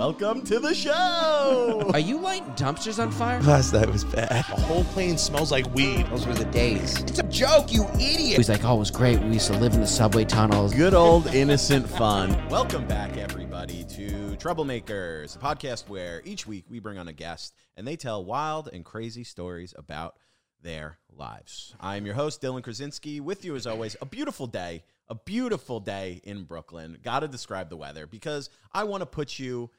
Welcome to the show. Are you lighting dumpsters on fire? Last night was bad. The whole plane smells like weed. Those were the days. It's a joke, you idiot. He's like, oh, it was great. We used to live in the subway tunnels. Good old innocent fun. Welcome back, everybody, to Troublemakers, a podcast where each week we bring on a guest and they tell wild and crazy stories about their lives. I am your host, Dylan Krasinski. With you, as always, a beautiful day, a beautiful day in Brooklyn. Got to describe the weather because I want to put you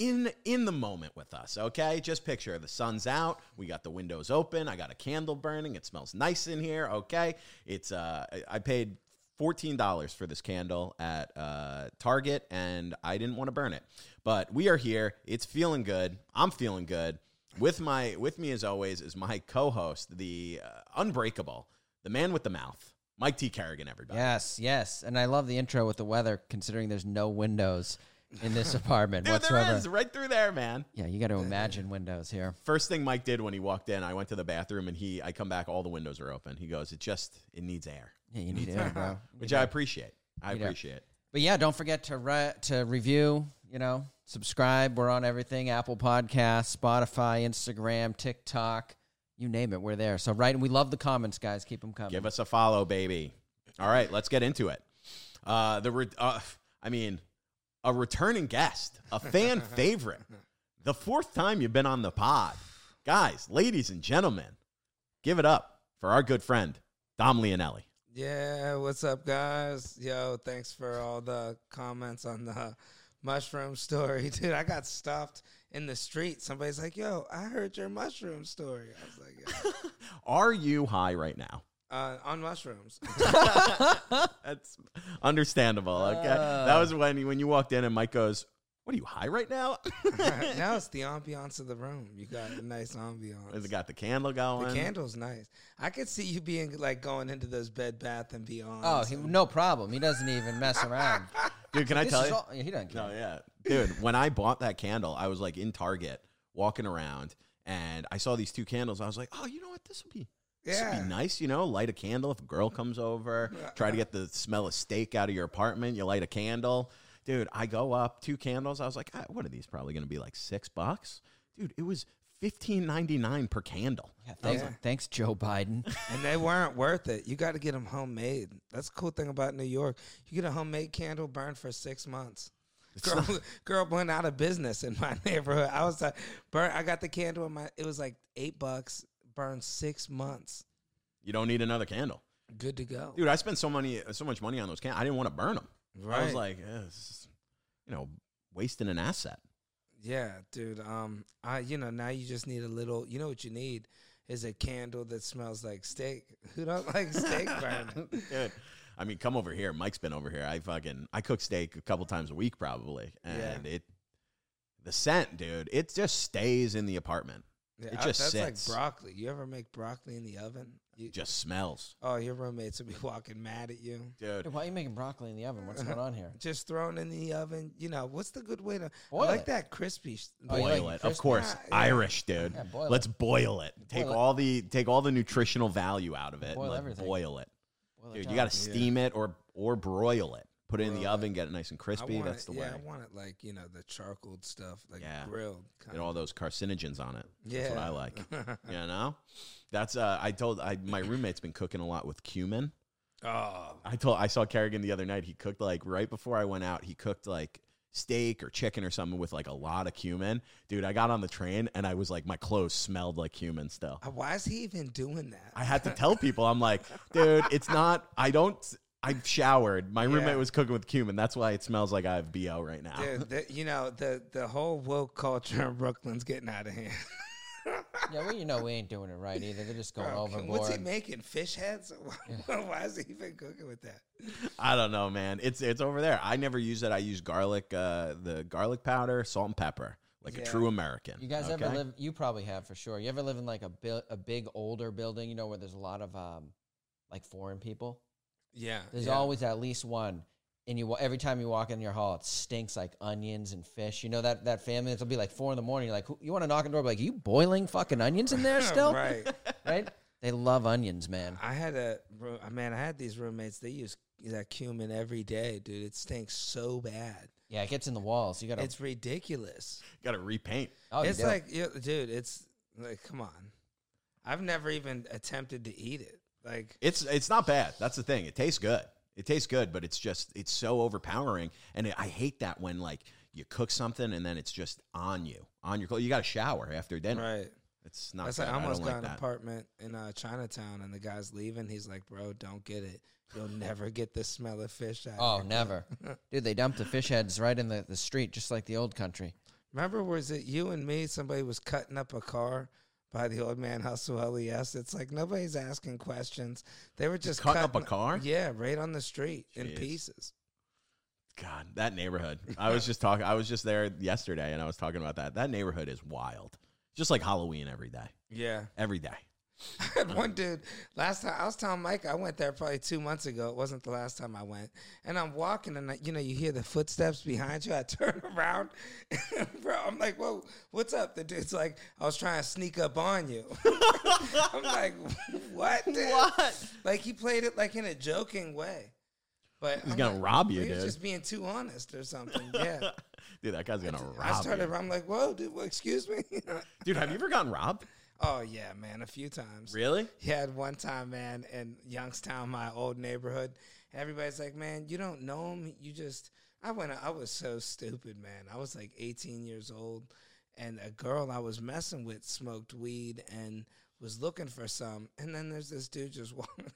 in in the moment with us okay just picture the sun's out we got the windows open i got a candle burning it smells nice in here okay it's uh i paid $14 for this candle at uh, Target, and I didn't want to burn it. But we are here. It's feeling good. I'm feeling good. With my with me as always is my co-host, the uh, unbreakable, the man with the mouth, Mike T. Kerrigan. Everybody. Yes, yes. And I love the intro with the weather, considering there's no windows in this apartment Dude, whatsoever. there is right through there, man. Yeah, you got to imagine windows here. First thing Mike did when he walked in, I went to the bathroom and he, I come back, all the windows are open. He goes, "It just, it needs air," Yeah, you need air, bro. which I appreciate. I appreciate. But yeah, don't forget to re- to review, you know, subscribe. We're on everything Apple Podcasts, Spotify, Instagram, TikTok, you name it. We're there. So, right. And we love the comments, guys. Keep them coming. Give us a follow, baby. All right, let's get into it. Uh, the, re- uh, I mean, a returning guest, a fan favorite, the fourth time you've been on the pod, guys, ladies and gentlemen, give it up for our good friend Dom Leonelli. Yeah, what's up, guys? Yo, thanks for all the comments on the mushroom story, dude. I got stuffed in the street. Somebody's like, "Yo, I heard your mushroom story." I was like, yeah. Are you high right now? Uh, "On mushrooms." That's understandable. Okay, that was when you, when you walked in and Mike goes, "What are you high right now?" now it's the ambiance of the room. You got a nice ambiance. It got the candle going? the candle's nice. I could see you being like going into those Bed Bath and Beyond. Oh, he, no problem. He doesn't even mess around. Dude, can I tell you? all- yeah, he doesn't care. No, yeah. Dude, when I bought that candle, I was like in Target walking around and I saw these two candles. I was like, oh, you know what? This would be. This would Yeah. be nice, you know, light a candle if a girl comes over, try to get the smell of steak out of your apartment, you light a candle. Dude, I go up, two candles. I was like, ah, what are these probably going to be like 6 bucks? Dude, it was fifteen ninety nine per candle. Yeah, thanks, Yeah. thanks, Joe Biden. and they weren't worth it. You got to get them homemade. That's the cool thing about New York. You get a homemade candle burned for six months. Girl, girl went out of business in my neighborhood. I was like, burn. I got the candle in my. It was like eight bucks. Burned six months. You don't need another candle. Good to go. Dude, I spent so money so much money on those candles. I didn't want to burn them. I was like, eh, is, you know, wasting an asset. Yeah, dude. Um, I you know now you just need a little. You know what you need is a candle that smells like steak. Who don't like steak burn? Dude, I mean, come over here. Mike's been over here. I fucking I cook steak a couple times a week probably, and it the scent, dude, it just stays in the apartment. Yeah, It I- just that's sits. like broccoli. You ever make broccoli in the oven? You, It just smells, oh, your roommates would be walking mad at you. dude. Dude, why are you making broccoli in the oven? What's going on here? Just thrown in the oven. You know what's the good way to? Boil I like it. that crispy. s- Oh, Boil like it, of course. Yeah, yeah. Irish, dude. Yeah, boil Let's boil it. Take Boil it. all the take all the nutritional value out of it. Boil and everything. boil it, Boil dude. down. You got to steam it or or broil it. Put it in the oven, get it nice and crispy. want That's it, the yeah, way. I want it like you know the charcoal stuff, like Yeah. grilled. Kind Get all those carcinogens on it. yeah, That's what I like. you know, that's uh. I told I my roommate's been cooking a lot with cumin. oh, I told I saw Kerrigan the other night. He cooked like right before I went out. He cooked like steak or chicken or something with like a lot of cumin. Dude, I got on the train and I was like, my clothes smelled like cumin still. Uh, why is he even doing that? I had to tell people, I'm like, dude, it's not. I don't. I've showered. My roommate Yeah. was cooking with cumin. That's why it smells like I have bo right now. Dude, the, you know the the whole woke culture in Brooklyn's getting out of hand. Yeah, well, you know we ain't doing it right either. They're just going Bro, overboard. What's he making? Fish heads? Why, why is he even cooking with that? I don't know, man. It's it's over there. I never use it. I use garlic, uh, the garlic powder, salt and pepper, like a true American. You guys ever live? You probably have for sure. You ever live in like a bi- a big older building? You know where there's a lot of um, like foreign people. Yeah, There's yeah. always at least one, and you every time you walk in your hall, it stinks like onions and fish. You know that that family It'll be like four in the morning. You're like, "Who- you want to knock on the door? Be like, you boiling fucking onions in there still? right. right? They love onions, man. I had a roo- uh, man. I had these roommates. They use that cumin every day, dude. It stinks so bad. Yeah, it gets in the walls. You gotta. It's ridiculous. Got to repaint. oh, it's do. like, yeah, dude, it's like, come on. I've never even attempted to eat it. Like, It's it's not bad. That's the thing. It tastes good. It tastes good, but it's just it's so overpowering, and it, I hate that when like you cook something and then it's just on you, on your clothes. You got to shower after dinner. right. It's not. That's good. like I almost don't got like an that. apartment in uh, Chinatown, and the guy's leaving. He's like, "Bro, don't get it. You'll never get the smell of fish out." oh, never, dude. They dumped the fish heads right in the, the street, just like the old country. Remember, was it you and me? Somebody was cutting up a car by the old man hustle LES. It's like nobody's asking questions. They were just cutting up a car? Yeah, right on the street in pieces. God, that neighborhood. I was just talking. I was just there yesterday, and I was talking about that. That neighborhood is wild. Just like Halloween every day. Yeah. Every day. I had one dude last time. I was telling Mike I went there probably two months ago. It wasn't the last time I went. And I'm walking, and I, you know you hear the footsteps behind you. I turn around, bro. I'm like, "Whoa, what's up?" The dude's like, "I was trying to sneak up on you." I'm like, "What? Dude? What? Like he played it like in a joking way, but He's I'm gonna like, rob you, he was dude. just being too honest or something. Yeah. Dude, that guy's gonna I rob started. you. I'm like, "Whoa, dude! Well, excuse me." Dude, have you ever gotten robbed? Oh yeah, man, a few times. Really? He had one time, man, in Youngstown, my old neighborhood. Everybody's like, man, you don't know him. You just, I went, I was so stupid, man. I was like 18 years old, and a girl I was messing with smoked weed and was looking for some. And then there's this dude just walking.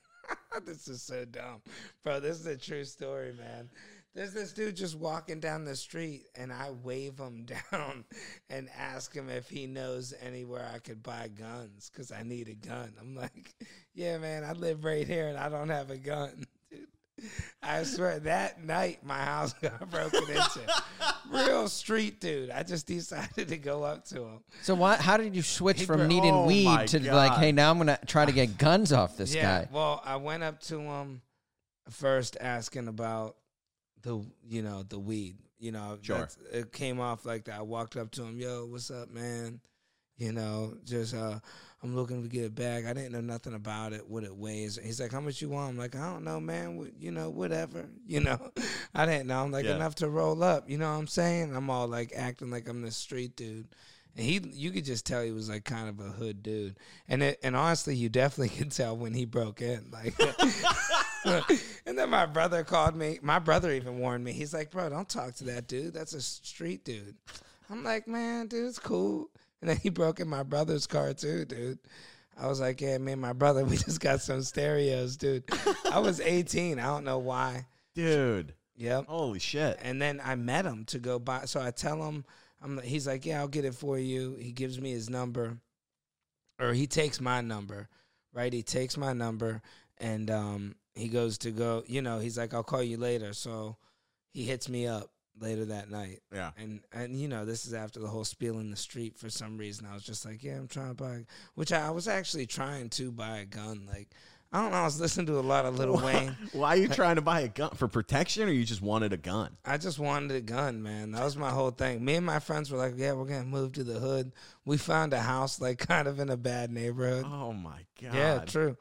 this is so dumb, bro. This is a true story, man. There's this dude just walking down the street, and I wave him down and ask him if he knows anywhere I could buy guns because I need a gun. I'm like, yeah, man, I live right here and I don't have a gun. Dude. I swear that night my house got broken into. Real street dude. I just decided to go up to him. So why? How did you switch Hey, from bro- needing oh my weed to like, hey, now I'm gonna try to get guns off this yeah. guy? Well, I went up to him first asking about the you know the weed. You know, Sure. it came off like that. I walked up to him, yo, what's up, man? You know, just uh, I'm looking to get a bag. I didn't know nothing about it, what it weighs. He's like, how much you want? I'm like, I don't know, man. You know, whatever. You know, I didn't know. I'm like Yeah. enough to roll up. You know what I'm saying? I'm all like acting like I'm the street dude. And he, you could just tell he was like kind of a hood dude. And it, and honestly, you definitely could tell when he broke in. Like, and then my brother called me. My brother even warned me. He's like, bro, don't talk to that dude. That's a street dude. I'm like, man, dude, it's cool. And then he broke in my brother's car too, dude. I was like, yeah, me and my brother, we just got some stereos, dude. I was 18. I don't know why. Dude. Yep. Holy shit. And then I met him to go buy. So I tell him, I'm. He's like, yeah, I'll get it for you. He gives me his number, or he takes my number, right? He takes my number, and um, he goes to go. You know, he's like, I'll call you later. So he hits me up later that night, Yeah. and and you know, this is after the whole spiel in the street. For some reason, I was just like, yeah, I'm trying to buy, which I, I was actually trying to buy a gun. Like, I don't know, I was listening to a lot of Little Wayne. Why are you trying to buy a gun for protection, or you just wanted a gun? I just wanted a gun, man. That was my whole thing. Me and my friends were like, "Yeah, we're gonna move to the hood." We found a house like kind of in a bad neighborhood. Oh my god. yeah, true.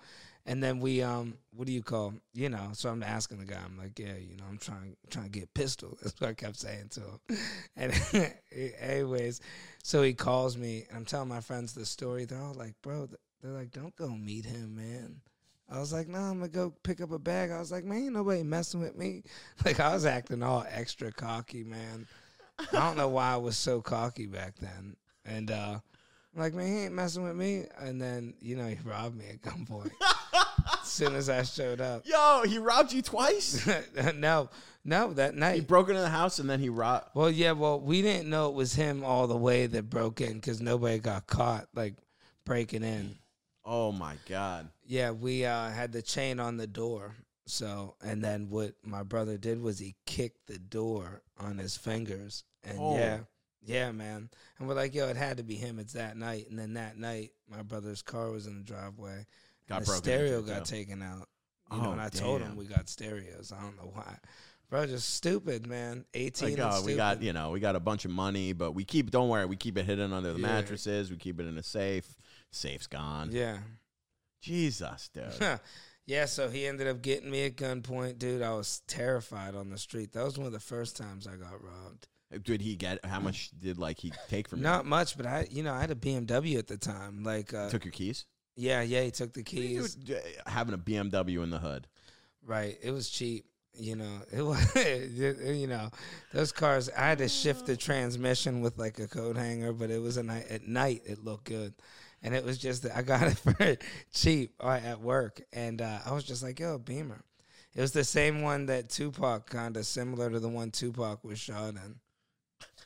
And then we, um, what do you call, you know? So I'm asking the guy. I'm like, "Yeah, you know, I'm trying trying to get pistol." That's what I kept saying to him. And anyways, so he calls me, and I'm telling my friends the story. They're all like, "Bro," they're like, "Don't go meet him, man." I was like, no, I'm gonna go pick up a bag. I was like, man, ain't nobody messing with me. Like I was acting all extra cocky, man. I don't know why I was so cocky back then. And uh I'm like, man, he ain't messing with me. And then, you know, he robbed me at gunpoint. Soon as I showed up. Yo, he robbed you twice. no, no, that night. he broke into the house and then he robbed. Well, yeah, well, we didn't know it was him all the way that broke in because nobody got caught like breaking in. Oh my god. Yeah, we uh, had the chain on the door. So, and then what my brother did was he kicked the door on his fingers. And Oh. yeah, yeah, man. And we're like, yo, it had to be him. It's that night. And then that night, my brother's car was in the driveway. Got the broken stereo into, got taken out. You know, Oh, and I told him we got stereos. I don't know why. Bro, just stupid, man. 18 Like, oh, we got you know, we got a bunch of money, but we keep. Don't worry, we keep it hidden under the Yeah. mattresses. We keep it in a safe. Safe's gone. Yeah. Jesus, dude. Yeah, so he ended up getting me at gunpoint, dude. I was terrified on the street. That was one of the first times I got robbed. Did he get how much did like he take from you? Not much, but I, you know, I had a BMW at the time. Like, uh. Took your keys? Yeah, yeah, he took the What do you keys. uh, Having a BMW in the hood. Right, it was cheap. You know, it was. you know, those cars. I had to shift the transmission with like a coat hanger, but it was a night. At night, it looked good, and it was just that I got it for cheap uh, at work, and uh, I was just like, "Yo, Beamer." It was the same one that Tupac, kind of similar to the one Tupac was shot in.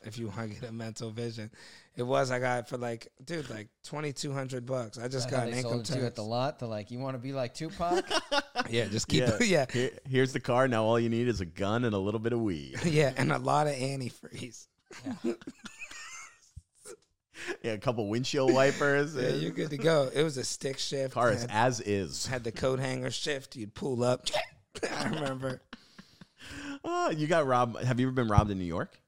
If you want to get a mental vision, it was. I got it for like, dude, like twenty two hundred bucks. I just Is that how got an income sold it at the lot. They're like, you want to be like Tupac? Yeah, just keep. yeah. Here, here's the car. Now all you need is a gun and a little bit of weed. Yeah, and a lot of antifreeze. yeah, a couple windshield wipers. Yeah, and you're good to go. It was a stick shift. car is as is. had the coat hanger shift. You'd pull up. I remember. Oh, you got robbed. Have you ever been robbed in New York?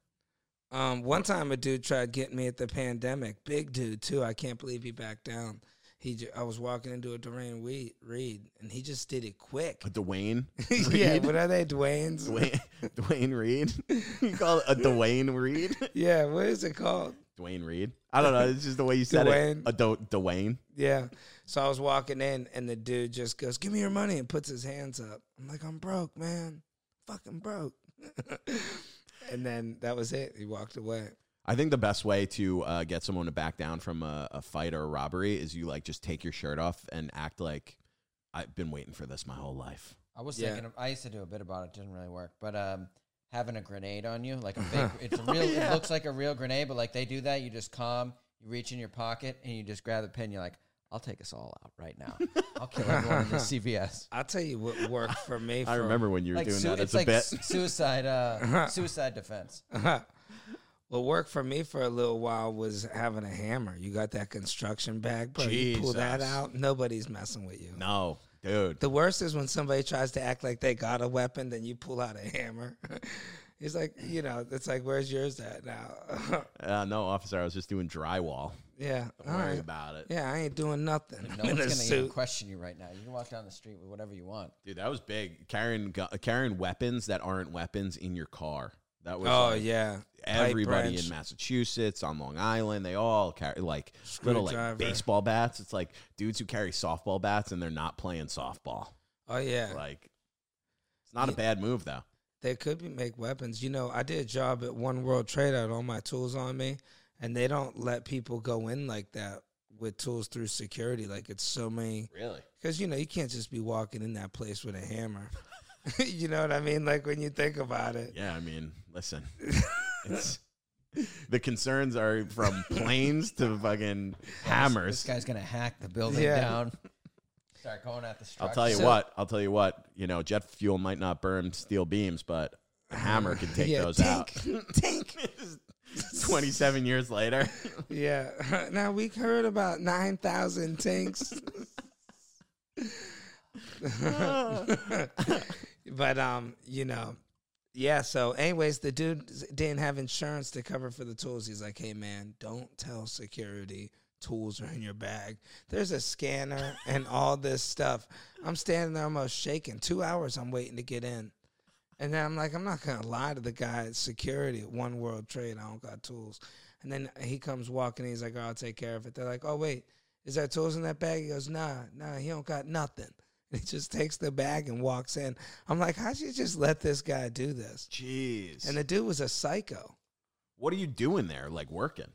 Um, one time a dude tried getting me at the pandemic. Big dude too. I can't believe he backed down. He, I was walking into a Duane Reade, Reade, and he just did it quick. A Duane. yeah, what are they, Duane's? Duane, Duane Reade. you call it a Duane Reade? Yeah, what is it called? Duane Reade. I don't know. It's just the way you said Duane. it. A Do- Duane. Yeah. So I was walking in, and the dude just goes, "Give me your money," and puts his hands up. I'm like, "I'm broke, man. Fucking broke." And then that was it. He walked away. I think the best way to uh, get someone to back down from a, a fight or a robbery is you like just take your shirt off and act like I've been waiting for this my whole life. I was Yeah. thinking. Of, I used to do a bit about it. Didn't really work. But um, having a grenade on you, like a big, it's a real. It looks like a real grenade, but like they do that, you just calm. You reach in your pocket and you just grab the pin. You're like, I'll take us all out right now. I'll kill everyone in the CVS. I'll tell you what worked for me. I for- remember when you were Like doing su- that it's as a like bit. s- suicide, uh, suicide defense. what worked for me for a little while was having a hammer. You got that construction bag, bro. You pull that Jesus. out, nobody's messing with you. No, dude. The worst is when somebody tries to act like they got a weapon, then you pull out a hammer. It's like, you know, it's like, where's yours at now? Uh, no, officer. I was just doing drywall. Yeah. Don't All worry right. about it. Yeah, I ain't doing nothing. No I'm one's a gonna even question you right now. You can walk down the street with whatever you want. Dude, that was big. Carrying gu- carrying weapons that aren't weapons in your car. That was Oh like, yeah. Everybody in Massachusetts, on Long Island, they all carry like little like baseball bats. It's like dudes who carry softball bats and they're not playing softball. Oh yeah. Like it's not a bad move though. They could be make weapons. You know, I did a job at One World Trade. I had all my tools on me, and they don't let people go in like that with tools through security. Like it's so many Really? because you know you can't just be walking in that place with a hammer. you know what I mean? Like when you think about it. Yeah, I mean, listen. it's the concerns are from planes to fucking hammers. This guy's gonna hack the building Yeah. down. Start going at the structure. I'll tell you So- what. I'll tell you what. You know, jet fuel might not burn steel beams, but a hammer can take yeah, those tink, out. Tink. Twenty-seven years later. Yeah. Now we heard about nine thousand tanks. but um, you know, yeah. So, anyways, the dude didn't have insurance to cover for the tools. He's like, "Hey, man, don't tell security tools are in your bag. There's a scanner and all this stuff." I'm standing there almost shaking. Two hours. I'm waiting to get in. And then I'm like, I'm not gonna lie to the guy at security at One World Trade. I don't got tools. And then he comes walking. He's like, oh, I'll take care of it. They're like, oh wait, is there tools in that bag? He goes, Nah, nah, he don't got nothing. And he just takes the bag and walks in. I'm like, how'd you just let this guy do this? Jeez. And the dude was a psycho. what are you doing there? Like working?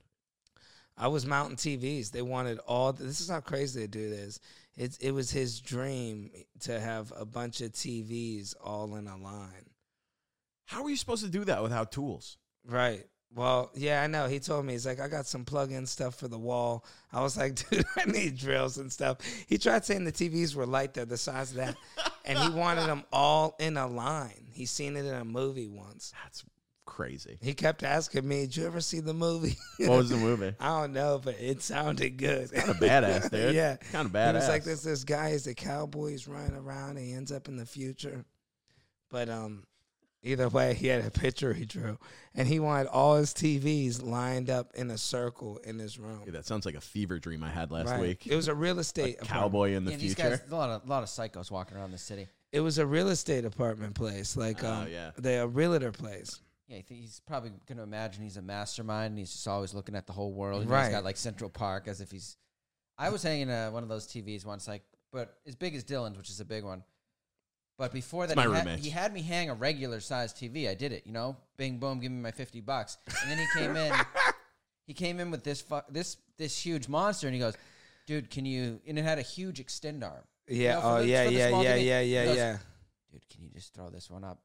I was mounting TVs. They wanted all. This is how crazy the dude is. It's it was his dream to have a bunch of TVs all in a line. How are you supposed to do that without tools? Right. Well, yeah, I know. He told me he's like, I got some plug-in stuff for the wall. I was like, dude, I need drills and stuff. He tried saying the TVs were light; they're the size of that, and he wanted them all in a line. He seen it in a movie once. That's crazy. He kept asking me, "Did you ever see the movie?" What was the movie? I don't know, but it sounded good. Kind of badass, dude. yeah, kind of badass. was like, "This this guy is a cowboy. He's running around. And he ends up in the future." But um, Either way, he had a picture he drew, and he wanted all his TVs lined up in a circle in his room. Dude, that sounds like a fever dream I had last Right. week. It was a real estate apartment. Cowboy in the Yeah, these future. guys, a lot of a lot of psychos walking around the city. It was a real estate apartment place, like Oh, um, yeah. the a realtor place. Yeah, he's probably going to imagine he's a mastermind. and He's just always looking at the whole world. Right. He's got like Central Park as if he's. I was hanging uh, one of those TVs once, like, but as big as Dylan's, which is a big one. But before that, he, had, he had me hang a regular sized TV. I did it, you know, bing boom, give me my fifty bucks, and then he came in. he came in with this fu- this this huge monster, and he goes, "Dude, can you?" And it had a huge extend arm. Yeah. know, oh the- yeah, yeah, yeah, TV. yeah, yeah, goes, yeah, Dude, can you just throw this one up?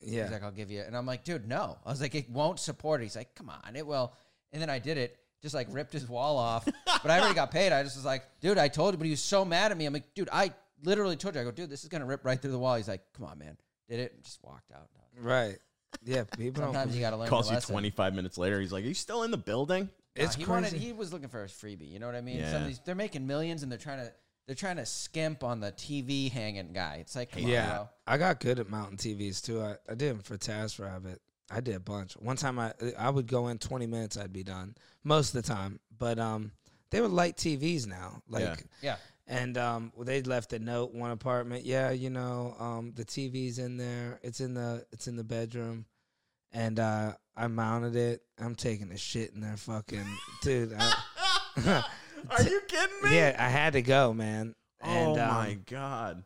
yeah. He's like, I'll give you. And I'm like, dude, no. I was like, it won't support it. He's like, come on, it will. And then I did it, just like ripped his wall off. but I already got paid. I just was like, dude, I told you. But he was so mad at me. I'm like, dude, I literally told you. I go, dude, this is gonna rip right through the wall. He's like, come on, man. Did it? And just walked out. Right. Yeah. People don't. Sometimes you gotta learn. Calls your you lesson. 25 minutes later. He's like, Are you still in the building? Nah, It's he crazy. wanted. He was looking for his freebie. You know what I mean? Some Yeah. of these, they're making millions, and they're trying to. They're trying to skimp on the TV hanging guy. It's like, come on, yeah, bro. I got good at mountain TVs too. I, I did them for TaskRabbit. I did a bunch. One time I I would go in twenty minutes. I'd be done most of the time. But um, they were light TVs now. Like Yeah. Yeah. And um, they left a note one apartment. Yeah, you know, um, the TV's in there. It's in the it's in the bedroom, and uh, I mounted it. I'm taking a shit in there, fucking dude. I, Are you kidding me? yeah, I had to go, man. And, oh um, my God.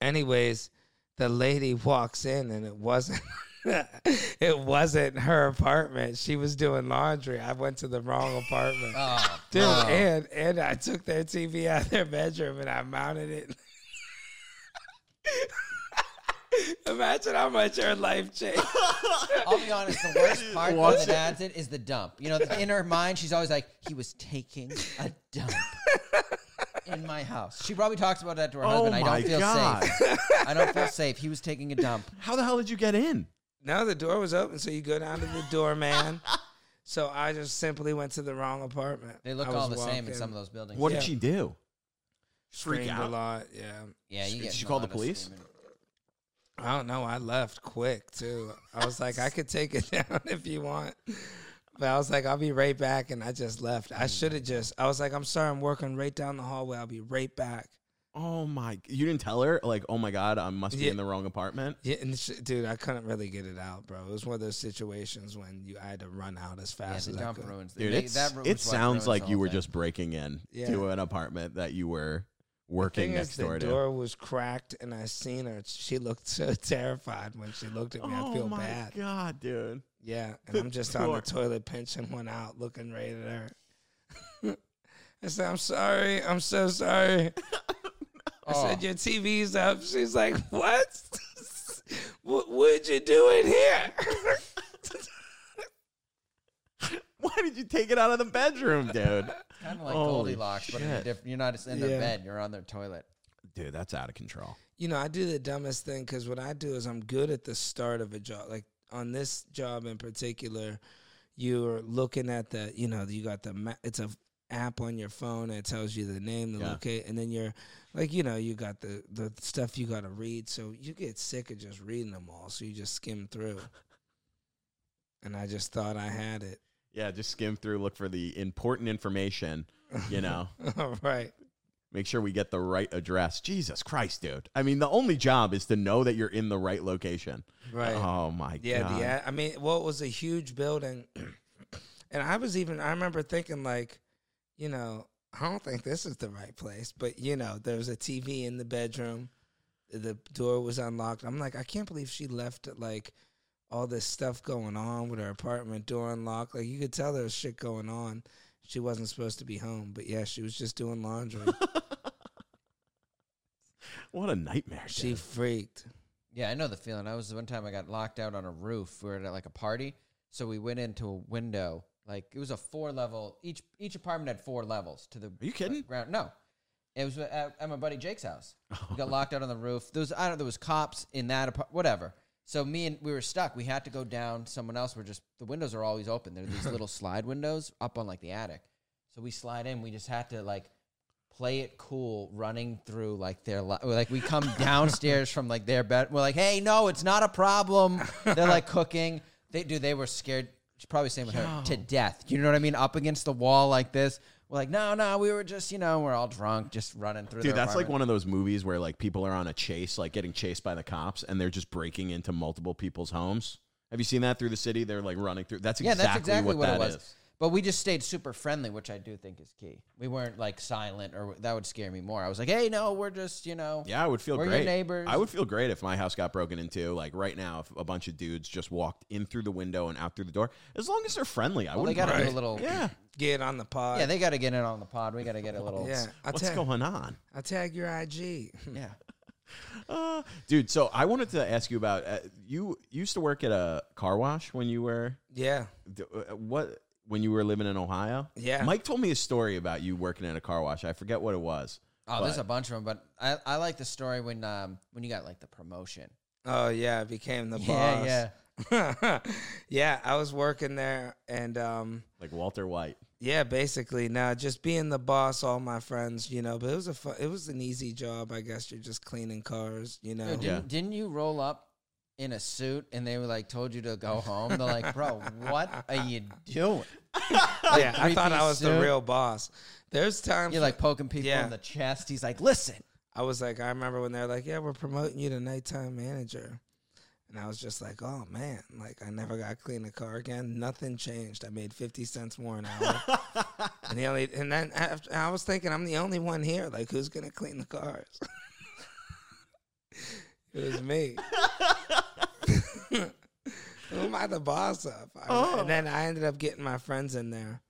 anyways, the lady walks in, and it wasn't. it wasn't her apartment. She was doing laundry. I went to the wrong apartment. Oh, Dude, bro. and and I took their TV out of their bedroom and I mounted it. Imagine how much your life changed. I'll be honest. The worst part Watch of the dad's it is the dump. You know, in her mind, she's always like, "He was taking a dump in my house." She probably talks about that to her Oh husband. I don't feel God. safe. I don't feel safe. He was taking a dump. How the hell did you get in? No, the door was open, so you go down to the door, man. So I just simply went to the wrong apartment. They look I all was the same in walking, some of those buildings. What Yeah. did she do? Freak screamed a out? lot. Yeah, Yeah, you Did get. she a call the lot of police? screaming. I don't know. I left quick too. I was like, I could take it down if you want. But I was like, I'll be right back. And I just left. I mm. should have just, I was like, I'm sorry, I'm working right down the hallway. I'll be right back. Oh my! You didn't tell her like, oh my god, I must be Yeah. in the wrong apartment. Yeah, and sh- dude, I couldn't really get it out, bro. It was one of those situations when you I had to run out as Yeah, fast the as I dump could. ruins. Dude, they- it's, that it sounds like you were thing. just breaking in Yeah. to an apartment that you were The working thing next is, door the to. door was cracked, and I seen her. She looked so terrified when she looked at me. I oh feel oh my bad. god, dude! Yeah, and I'm just on door. the toilet pinching one out, looking right at her. I said, "I'm sorry. I'm so sorry." I Oh. said, "Your TV's up." She's like, "What? what would you do in here?" Why did you take it out of the bedroom, dude? Kind of like Holy Goldilocks, but in a shit. diff- you're not in their Yeah. bed. You're on their toilet. Dude, that's out of control. you know, I do the dumbest thing because what I do is I'm good at the start of a job. Like on this job in particular, you're looking at the, you know, you got the, ma- it's a app on your phone that tells you the name, the Yeah. locate, and then you're like, you know, you got the the stuff you got to read, so you get sick of just reading them all, so you just skim through. And I just thought I had it. Yeah, just skim through, look for the important information. You know, all right. make sure we get the right address. Jesus Christ, dude! I mean, the only job is to know that you're in the right location. Right. Oh my Yeah, god. a- I mean, well, it was a huge building, and I was even I remember thinking like, you know, I don't think this is the right place, but you know, there was a TV in the bedroom, the door was unlocked. I'm like, I can't believe she left it like all this stuff going on with her apartment door unlocked. Like you could tell there was shit going on. She wasn't supposed to be home, but yeah, she was just doing laundry. What a nightmare. she dude. freaked. Yeah, I know the feeling. I was one time I got locked out on a roof. We were at like a party, so we went into a window. Like it was a four level. Each each apartment had four levels to the. Are you kidding? Ground. No, it was at, at my buddy Jake's house. We got locked out on the roof. There was I don't. know. There was cops in that apartment. Whatever. So me and we were stuck. We had to go down. Someone else. We're just the windows are always open. They're these little slide windows up on like the attic. So we slide in. We just had to like play it cool running through like their li- like we come downstairs from like their bed we're like hey no it's not a problem they're like cooking they do they were scared she's probably same with her to death you know what i mean up against the wall like this we're like no no we were just you know we're all drunk just running through Dude, their that's like one of those movies where like people are on a chase, like getting chased by the cops, and they're just breaking into multiple people's homes. Have you seen that through the city? They're like running through. That's yeah exactly, that's exactly what, that it was is. But we just stayed super friendly which i do think is key we weren't like silent or that would scare me more i was like hey no we're just you know Yeah, I would feel We're your great. neighbors. I would feel great if my house got broken into. Like right now, if a bunch of dudes just walked in through the window and out through the door, as long as they're friendly, I well, wouldn't. got to do a little Yeah. Get on the pod. Yeah, they got to get in on the pod. We got to get a little. yeah. I What's tag, going on? I tag your IG. yeah. Uh, dude, so I wanted to ask you about uh, you used to work at a car wash when you were yeah. d- uh, what when you were living in Ohio. Yeah. Mike told me a story about you working at a car wash. I forget what it was. Oh, there's a bunch of them, but I, I like the story when um when you got like the promotion. Oh yeah, I became the Yeah, boss. yeah. yeah, I was working there and um Like Walter White. yeah, basically now just being the boss, all my friends, you know, but it was a fu- it was an easy job, I guess. You're just cleaning cars, you know. Dude, didn't, didn't you roll up in a suit and they were like told you to go home? They're like, bro, what are you doing? yeah, I thought I was the real boss. There's times You're like poking people Yeah. in the chest. He's like, listen, I was like, I remember when they're like, "Yeah, we're promoting you to nighttime manager," and I was just like, "Oh man!" Like I never got clean a car again. Nothing changed. I made fifty cents more an hour, and the only and then after, I was thinking, I'm the only one here. Like, who's gonna clean the cars? it was me. Who am I the boss of? I- And then I ended up getting my friends in there.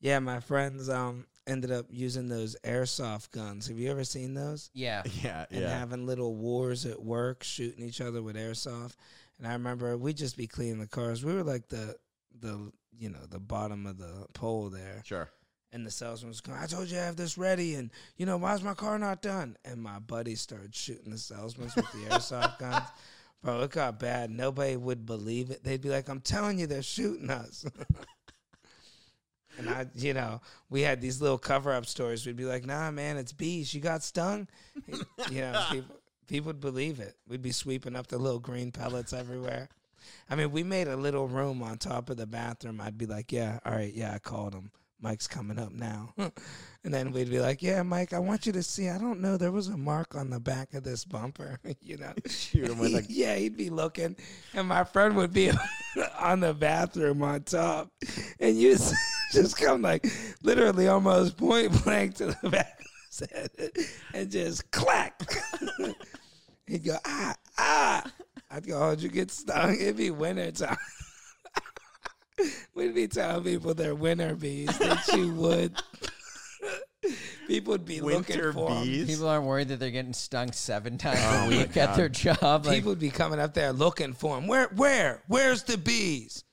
Yeah, my friends um ended up using those airsoft guns. Have you ever seen those? yeah, Yeah, and yeah. having little wars at work, shooting each other with airsoft. And I remember we'd just be cleaning the cars. We were like the the you know the bottom of the pole there, Sure. and the salesman was going, "I told you I have this ready, and you know why's my car not done?" And my buddy started shooting the salesmen with the airsoft guns. Bro, it got bad. Nobody would believe it. They'd be like, "I'm telling you, they're shooting us." And I, you know, we had these little cover up stories. We'd be like, nah, man, it's bees. You got stung. you know, people, people would believe it. We'd be sweeping up the little green pellets everywhere. I mean, we made a little room on top of the bathroom. I'd be like, yeah, all right, yeah, I called him. Mike's coming up now. and then we'd be like, yeah, Mike, I want you to see. I don't know. There was a mark on the back of this bumper, you know? Shoot him with a yeah, he'd be looking, and my friend would be on the bathroom on top, and you just come like literally almost point blank to the back of his head, and just clack. He'd go ah ah. I'd go, oh, did you get stung? It'd be winter time. We'd be telling people they're winter bees. They chew wood. people would be winter looking for 'em. bees. people aren't worried that they're getting stung seven oh times Oh a week at their job. Like, People would be coming up there looking for them. Where, where, where's the bees?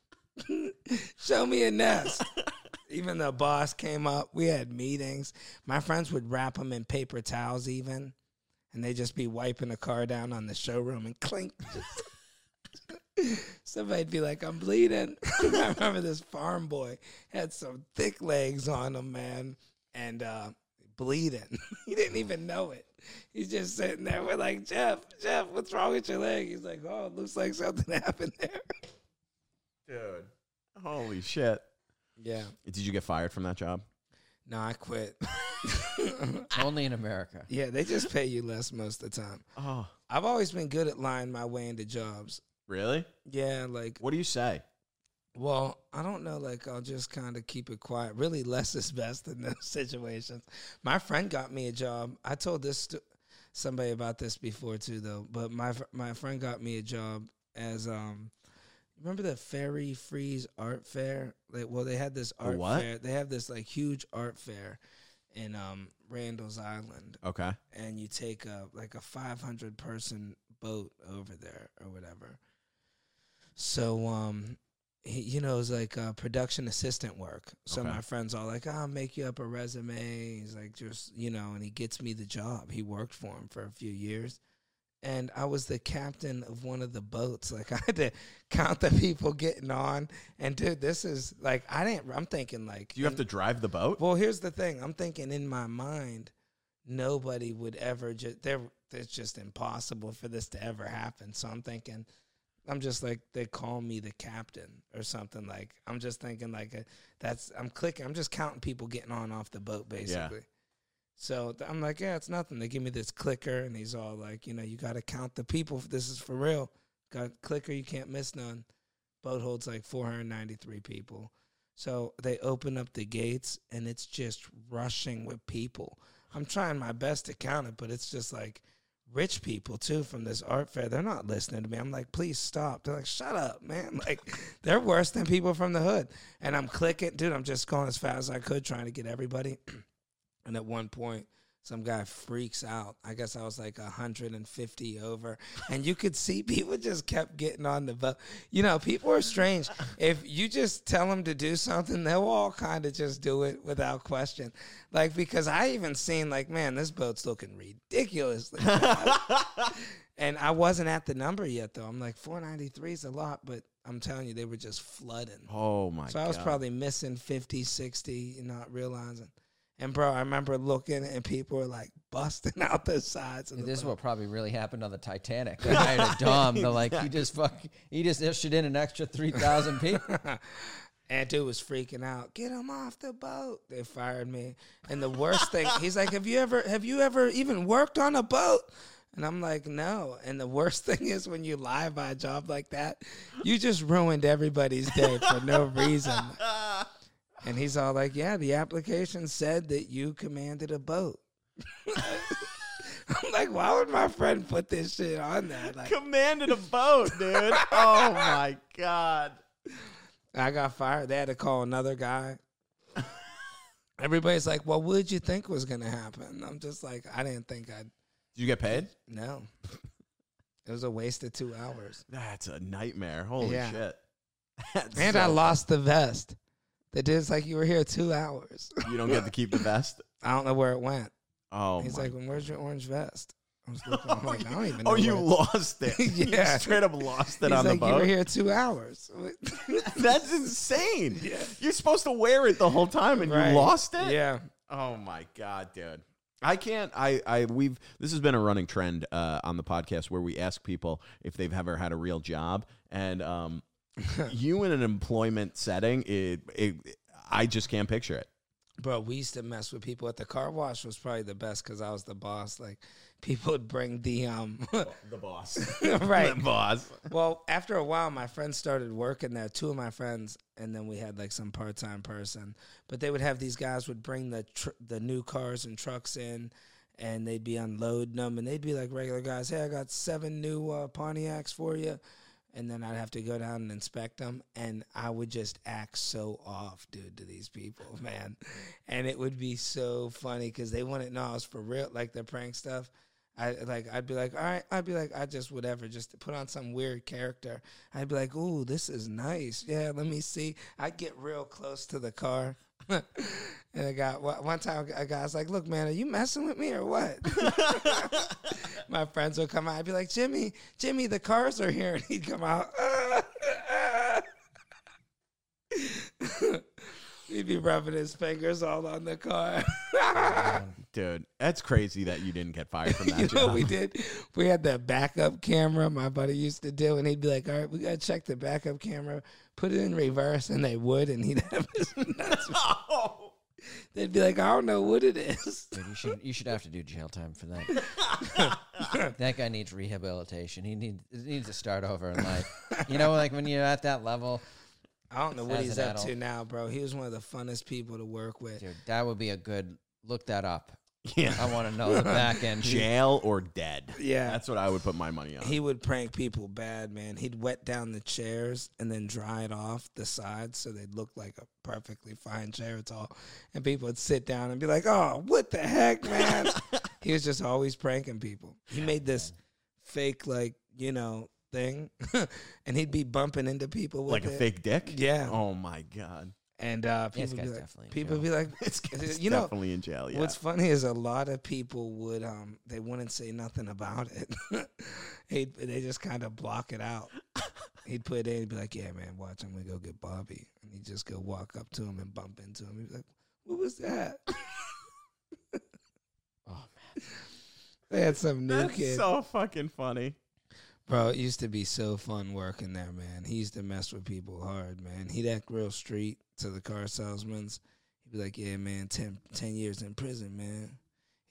Show me a nest. even the boss came up. We had meetings. My friends would wrap them in paper towels, even, and they'd just be wiping the car down on the showroom and clink. Somebody'd be like, "I'm bleeding." I remember this farm boy had some thick legs on him, man, and uh, bleeding. he didn't even know it. He's just sitting there. We're like, Jeff, Jeff, what's wrong with your leg? He's like, Oh, it looks like something happened there. Dude. Holy shit. Yeah. Did you get fired from that job? No, I quit. only in America. yeah, they just pay you less most of the time. Oh. I've always been good at lying my way into jobs. Really? Yeah, like, What do you say? well, I don't know. Like, I'll just kind of keep it quiet. Really, less is best in those situations. My friend got me a job. I told this to somebody about this before too, though. But my my friend got me a job as um. Remember the Fairy Frieze Art Fair? Like, well, they had this art what? fair. They have this like huge art fair in um Randall's Island, Okay. and you take a like a 500 person boat over there or whatever. So um he, you know, it's like uh, production assistant work. So Okay. my friends all like, "I'll make you up a resume." He's like, just you know, and he gets me the job. He worked for him for a few years, and I was the captain of one of the boats. Like I had to count the people getting on. And dude, this is like I didn't. I'm thinking like Do you have to drive the boat? well, here's the thing. I'm thinking in my mind, nobody would ever just there. It's just impossible for this to ever happen. So I'm thinking, I'm just like they call me the captain or something. Like I'm just thinking like a, that's I'm clicking. I'm just counting people getting on off the boat basically. Yeah. So th- I'm like, yeah, it's nothing. They give me this clicker, and he's all like, you know, you got to count the people. This is for real. Got clicker, you can't miss none. Boat holds like 493 people. So they open up the gates, and it's just rushing with people. I'm trying my best to count it, but it's just like rich people too from this art fair. They're not listening to me. I'm like, please stop. They're like, shut up, man. Like, they're worse than people from the hood. And I'm clicking, dude. I'm just going as fast as I could, trying to get everybody. And at one point, some guy freaks out. I guess I was like 150 over. And you could see people just kept getting on the boat. You know, people are strange. If you just tell them to do something, they'll all kind of just do it without question. Like, because I even seen, like, man, this boat's looking ridiculously. and I wasn't at the number yet, though. I'm like, 493 is a lot, but I'm telling you, they were just flooding. Oh my So. I was probably missing 50, 60, not realizing. And bro, I remember looking and people were like busting out the sides of the This is what probably really happened on the Titanic. They hired a Dom. They're like, he just fuck, he just issued in an extra three thousand people. and dude was freaking out. Get him off the boat. They fired me. And the worst thing, he's like, "Have you ever have you ever even worked on a boat?" And I'm like, "No." And the worst thing is when you lie by a job like that, you just ruined everybody's day for no reason. And he's all like, "Yeah, the application said that you commanded a boat." I'm like, "Why would my friend put this shit on there?" Like, commanded a boat, dude. oh my god. I got fired. They had to call another guy. Everybody's like, "Well, what did you think was gonna happen?" I'm just like, "I didn't think I'd Did you get paid? no." It was a waste of two hours, That's a nightmare. Holy Yeah. shit. That's and so- I lost the vest. The dude's like, "You were here two hours." You don't get to keep the vest. I don't know where it went. Oh He's my. like, well, "Where's your orange vest?" I was looking. I'm like, "I don't even know." oh, you it-" lost it. You Yeah. straight up lost it He's on like, the "You were boat. here two hours." That's insane. You're supposed to wear it the whole time, and Right. you lost it. Yeah. Oh my god, dude. I can't. I. I. We've. This has been a running trend uh, on the podcast where we ask people if they've ever had a real job, and um, you in an employment setting, it, it. I just can't picture it. Bro, we used to mess with people at the car wash was probably the best because I was the boss. Like people would bring the um The boss, right. The boss. Well, after a while, my friends started working there. Two of my friends, and then we had like some part time person. But they would have these guys would bring the tr- the new cars and trucks in, and they'd be unloading them, and they'd be like regular guys. Hey, I got seven new uh, Pontiacs for you. And then I'd have to go down and inspect them, and I would just act so off, dude, to these people, man. And it would be so funny because they wouldn't know I was for real, like the prank stuff. I like I'd be like, all right, I'd be like, I just whatever, just put on some weird character. I'd be like, ooh, this is nice. Yeah, let me see. I'd get real close to the car. and I got one time a guy was like, look, man, are you messing with me or what? My friends would come out. I'd be like, Jimmy, Jimmy, the cars are here. And he'd come out. he'd be rubbing his fingers all on the car. Oh, Dude, that's crazy that you didn't get fired from that you know job. what we did? We had that backup camera my buddy used to do, and he'd be like, "All right, we gotta check the backup camera, put it in reverse," and they would, and he'd have his nuts. Oh. They'd be like, "I don't know what it is." Dude, you should you should have to do jail time for that. that guy needs rehabilitation. He needs needs to start over in life. You know, like when you're at that level, I don't know what As he's an up to now, bro. He was one of the funnest people to work with. dude, that would be a good look that up. Yeah. I want to know the back end. Jail or dead. Yeah. That's what I would put my money on. He would prank people bad, man. He'd wet down the chairs and then dry it off the sides so they'd look like a perfectly fine chair. at all, and people would sit down and be like, "Oh, what the heck, man?" he was just always pranking people. He made this fake, like you know, thing, and he'd be bumping into people with like a it. fake dick? Yeah. Oh my god. And uh, people guy's be like, people be like, you know, definitely in jail. Yeah. What's funny is a lot of people would um they wouldn't say nothing about it. He'd, they just kind of block it out. He'd put it in, he'd be like, "Yeah, man, watch. I'm gonna go get Bobby," and he'd just go walk up to him and bump into him. He'd be like, "What was that?" Oh man, They had some new That's kid. so fucking funny. Bro, it used to be so fun working there, man. He used to mess with people hard, man. He'd act real street to the car salesmen's. He'd be like, yeah, man, 10, 10 years in prison, man.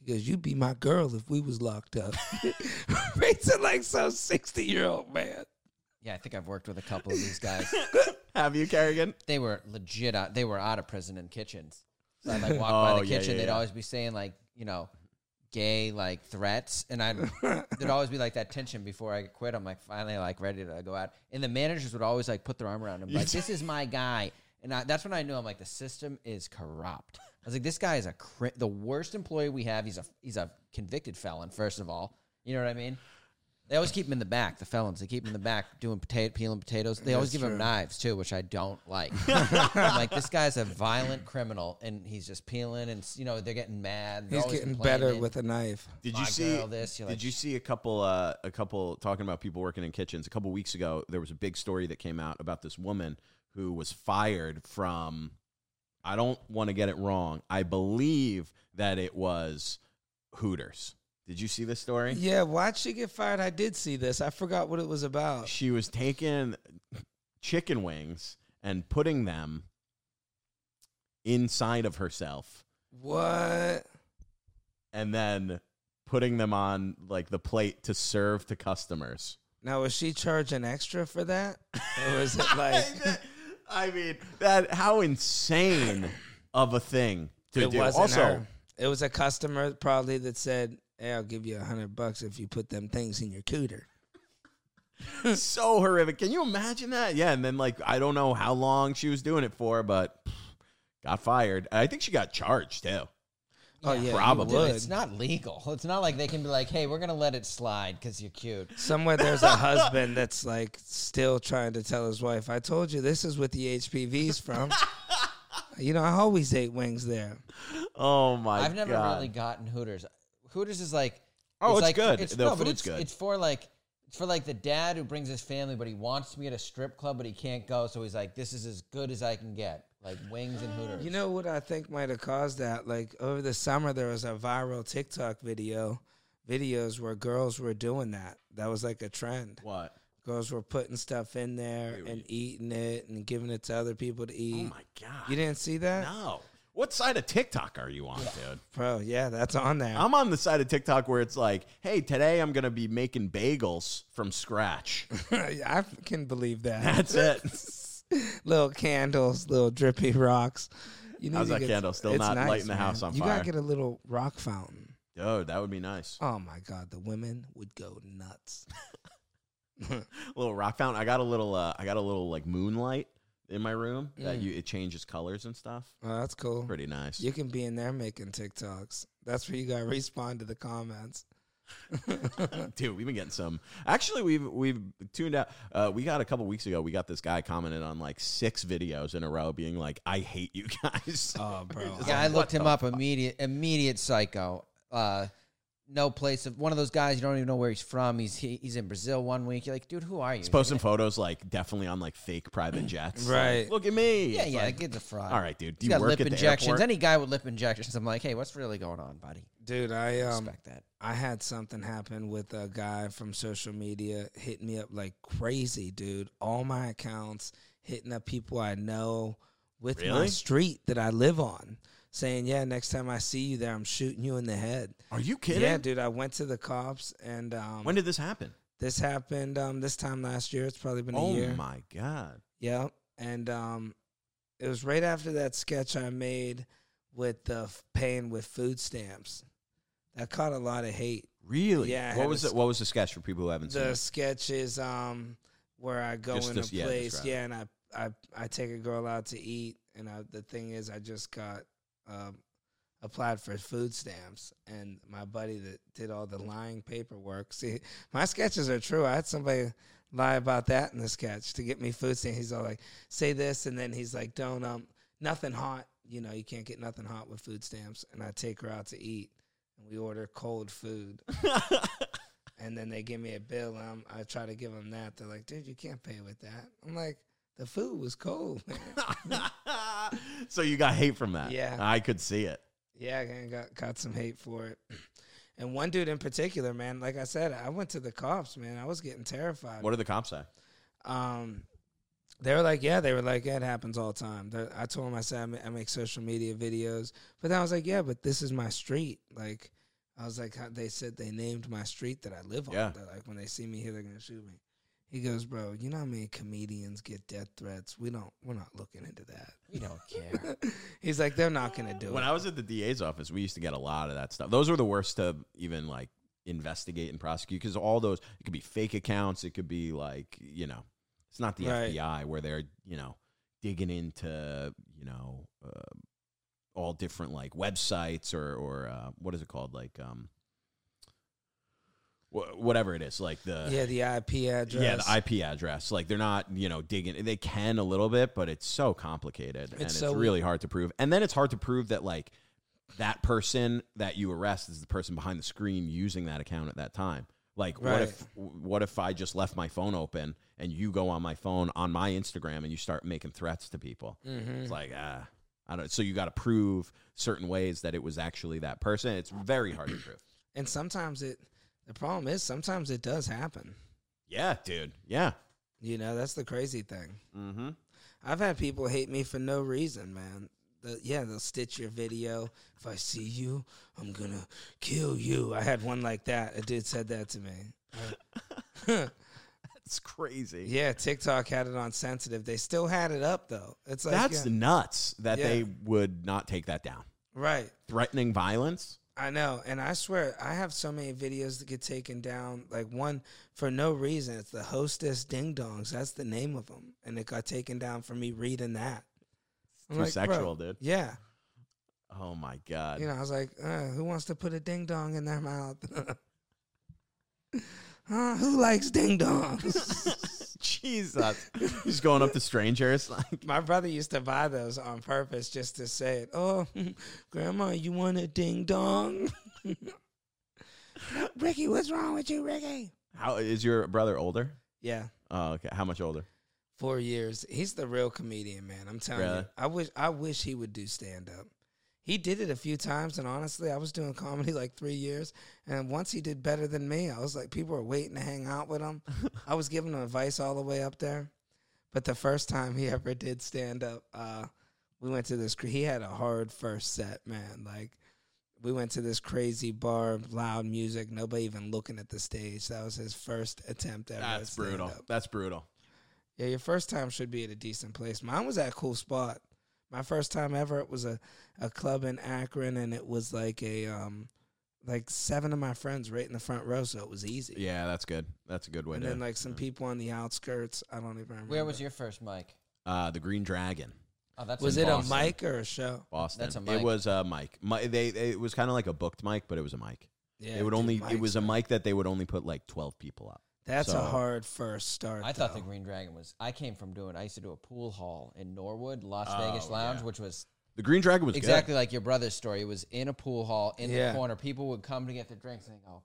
He goes, you'd be my girl if we was locked up. It like some 60-year-old man. Yeah, I think I've worked with a couple of these guys. Have you, Kerrigan? they were legit. Out, they were out of prison in kitchens. So I'd like walk Oh, by the yeah, kitchen. yeah, they'd yeah. always be saying like, you know, gay like threats, and I'd there'd always be like that tension before I quit. I'm like finally like ready to go out, and the managers would always like put their arm around him, like this is my guy, and I, that's when I knew I'm like the system is corrupt. I was like, this guy is a cri- the worst employee we have. He's a he's a convicted felon. First of all, you know what I mean. They always keep him in the back. The felons, they keep him in the back doing potato, peeling potatoes. They always That's give him true. knives too, which I don't like. I'm like, this guy's a violent criminal, and he's just peeling, and you know they're getting mad. They're He's always getting better complaining. with a knife. Did My you see girl, this, you're Did like- you see a couple uh, a couple talking about people working in kitchens? A couple weeks ago, there was a big story that came out about this woman who was fired from I don't want to get it wrong. I believe that it was Hooters. Did you see this story? Yeah, why'd she get fired? I did see this. I forgot what it was about. She was taking chicken wings and putting them inside of herself What? and then putting them on like the plate to serve to customers. Now, was she charging extra for that? Or was it like. I mean, that how insane of a thing to it do. wasn't also, her. It was a customer probably that said, "Hey, I'll give you a hundred bucks if you put them things in your cooter." so horrific. Can you imagine that? Yeah, and then like I don't know how long she was doing it for, but pff, got fired. I think she got charged too. Oh yeah, Probably. Dude, it's not legal. It's not like they can be like, "Hey, we're gonna let it slide because you're cute." Somewhere there's a husband that's like still trying to tell his wife, "I told you this is what the HPV's from." you know, I always ate wings there. Oh my! I've never God. really gotten Hooters. Hooters is like, Oh, it's like, good. It's, The no, but food's it's, good. It's for like, it's for like the dad who brings his family, but he wants to be at a strip club, but he can't go, so he's like, "This is as good as I can get." Like wings and Hooters. You know what I think might have caused that? Like over the summer, there was a viral TikTok video, videos where girls were doing that. That was like a trend. what? Girls were putting stuff in there Wait, and eating it and giving it to other people to oh eat. Oh my god! you didn't see that, No. What side of TikTok are you on, dude? bro? Yeah, that's on there. I'm on the side of TikTok where it's like, hey, today I'm gonna be making bagels from scratch. I can believe that. That's it. little candles, little drippy rocks. You How's to that candle still not nice, lighting the man. house on you fire? gotta get a little rock fountain. Dude, that would be nice. Oh my god, the women would go nuts. A little rock fountain. I got a little. Uh, I got a little like moonlight in my room that Mm. you it changes colors and stuff. Oh, that's cool. Pretty nice. You can be in there making TikToks. That's where you gotta respond to the comments. Dude, we've been getting some. Actually, we've we've tuned out. Uh, we got a couple weeks ago. We got this guy commented on like six videos in a row, being like, "I hate you guys." Oh, bro. Just yeah, I like, looked him the up. fuck? Immediate, immediate psycho. Uh, no place of one of those guys. You don't even know where he's from. He's he, he's in Brazil one week. You're like, dude, who are you? He's posting photos like definitely on like fake private jets. Right. Like, Look at me. Yeah, It's yeah, like, get the fraud. all right, dude. Do He's you got work lip at the injections. airport? Any guy with lip injections, I'm like, hey, what's really going on, buddy? Dude, I um Respect that. I had something happen with a guy from social media hitting me up like crazy, dude. All my accounts, hitting up people I know with my Really? street that I live on, saying, "Yeah, next time I see you there, I'm shooting you in the head." Are you kidding? Yeah, dude. I went to the cops, and um, When did this happen? this happened um, this time last year. It's probably been a year. Oh my god. Yeah, and um, it was right after that sketch I made with the f- paying with food stamps. That caught a lot of hate. Really? Yeah, I What was it? What was the sketch for people who haven't seen The sketch is um where I go Just in this- a place, it. yeah, and I, I I take a girl out to eat, and I, the thing is, I just got um, applied for food stamps, and my buddy that did all the lying paperwork. See, my sketches are true. I had somebody lie about that in the sketch to get me food stamps. He's all like, "Say this," and then he's like, "Don't um nothing hot." You know, you can't get nothing hot with food stamps. And I take her out to eat, and we order cold food and then they give me a bill. And I'm, I try to give them that. They're like, dude, you can't pay with that. I'm like, the food was cold, man. so you got hate from that? Yeah. I could see it. yeah, I got got some hate for it. And one dude in particular, man, like I said, I went to the cops, man. I was getting terrified. What did the cops say? um, they were like, yeah, they were like, yeah, it happens all the time. They're, I told them, I said, I make social media videos, but then I was like, yeah, but this is my street. Like, I was like, how, they said they named my street that I live on. Yeah. They're like, when they see me here, they're gonna shoot me. He goes, bro, you know how many comedians get death threats? We don't, we're not looking into that. We don't care. He's like, they're not gonna do it. When. I was at the DA's office, we used to get a lot of that stuff. Those were the worst to even like investigate and prosecute because all those it could be fake accounts. It could be like you know, it's not the Right. FBI where they're you know digging into you know uh, all different like websites or or uh, what is it called like um wh- whatever it is like the yeah, the IP address. yeah, the IP address. Like they're not, you know, digging. They can a little bit, but it's so complicated and it's so- really hard to prove. And then it's hard to prove that like that person that you arrest is the person behind the screen using that account at that time. Like what if what if I just left my phone open and you go on my phone on my Instagram and you start making threats to people? Mm-hmm. It's like ah, I don't. So you got to prove certain ways that it was actually that person. It's very hard to prove. And sometimes it, the problem is sometimes it does happen. Yeah, dude. Yeah. You know, that's the crazy thing. Mm-hmm. I've had people hate me for no reason, man. The, yeah, they'll stitch your video. If I see you, I'm gonna kill you. I had one like that. A dude said that to me. That's crazy. yeah, TikTok had it on sensitive. They still had it up though. It's like That's yeah, nuts that Yeah. they would not take that down. right. Threatening violence. I know, and I swear I have so many videos that get taken down. Like one for no reason. It's the hostess ding dongs. That's the name of them, and it got taken down for me reading that. I'm Too like, sexual, dude. Yeah, Oh my god. You know, I was like, uh, who wants to put a ding dong in their mouth? huh? Who likes ding dongs? Jesus. Just going up to strangers. Like My brother used to buy those on purpose just to say it. Oh, grandma, you want a ding dong? Ricky, what's wrong with you, Ricky? how is your brother older? Yeah, Oh, okay. How much older? four years. He's the real comedian, man. I'm telling Really? you. I wish I wish he would do stand up. He did it a few times, and honestly, I was doing comedy like three years, and once he did better than me, I was like, people were waiting to hang out with him. I was giving him advice all the way up there, but the first time he ever did stand up, uh, we went to this. He had a hard first set, man. Like we went to this crazy bar, loud music, nobody even looking at the stage. That was his first attempt ever. at That's brutal. That's brutal. Yeah, your first time should be at a decent place. Mine was at a cool spot. My first time ever, it was a, a club in Akron, and it was like a um, like seven of my friends right in the front row, so it was easy. Yeah, that's good. That's a good way and to. then like some people on the outskirts. I don't even remember. Where was your first mic? uh, the Green Dragon, Oh, that's Was it Boston. a mic or a show? Boston. That's a mic. It was a mic. Mi- they, they- it was kind of like a booked mic, but it was a mic. Yeah, it would dude, only. It was a mic that they would only put like twelve people up. That's so- a hard first start. I thought the. Green Dragon was. I came from doing. I used to do a pool hall in Norwood, Las Oh, Vegas Lounge, yeah. which was The Green Dragon was exactly like your brother's story. It was in a pool hall in Yeah. the corner. People would come to get their drinks and they go,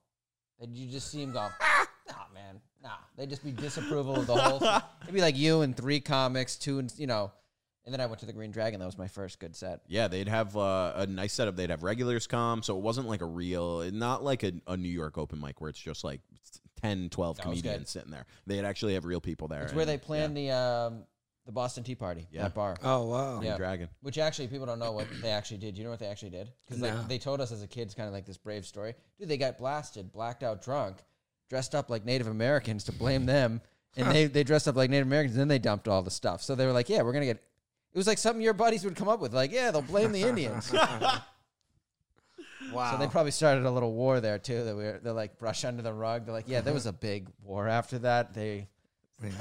and you just see them go, nah, man, nah. They'd just be disapproval of the whole. thing. It'd be like you and three comics, two and you know. And then I went to the Green Dragon. That was my first good set. Yeah, they'd have uh, a nice setup. They'd have regulars come, so it wasn't like a real, not like a, a New York open mic where it's just like 10, 12 That was good. comedians sitting there. They'd actually have real people there. It's where and- they planned the um, the Boston Tea Party. Yeah. That bar. Oh wow. Yeah. Dragon. Which actually, people don't know what they actually did. You know what they actually did? Because No. like, they told us as a kid, it's kind of like this brave story. Dude, they got blasted, blacked out, drunk, dressed up like Native Americans to blame them, and they they dressed up like Native Americans. And then they dumped all the stuff. So they were like, "Yeah, we're gonna get." It was like something your buddies would come up with, like, "Yeah, they'll blame the Indians." Wow. So they probably started a little war there too. That we are they're like brush under the rug. They're like, "Yeah, there was a big war after that. They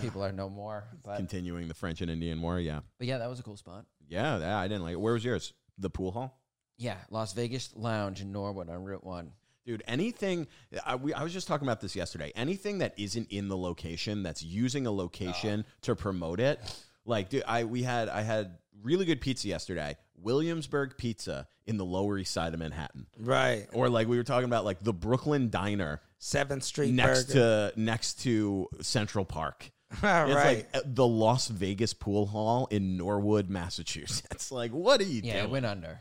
people are no more." But Continuing the French and Indian War. Yeah. but yeah, that was a cool spot. Yeah, yeah, I didn't like it. Where was yours? The pool hall? Yeah, Las Vegas Lounge in Norwood on Route One. Dude, anything, I, we, I was just talking about this yesterday. Anything that isn't in the location, that's using a location ah. to promote it. Like, dude, I, we had, I had really good pizza yesterday. Williamsburg Pizza in the Lower East Side of Manhattan. right. Or like we were talking about, like the Brooklyn Diner Seventh Street next Burger. to next to Central Park. All It's right. like uh, the Las Vegas Pool Hall in Norwood, Massachusetts. Like, what are you Yeah, it doing? went under.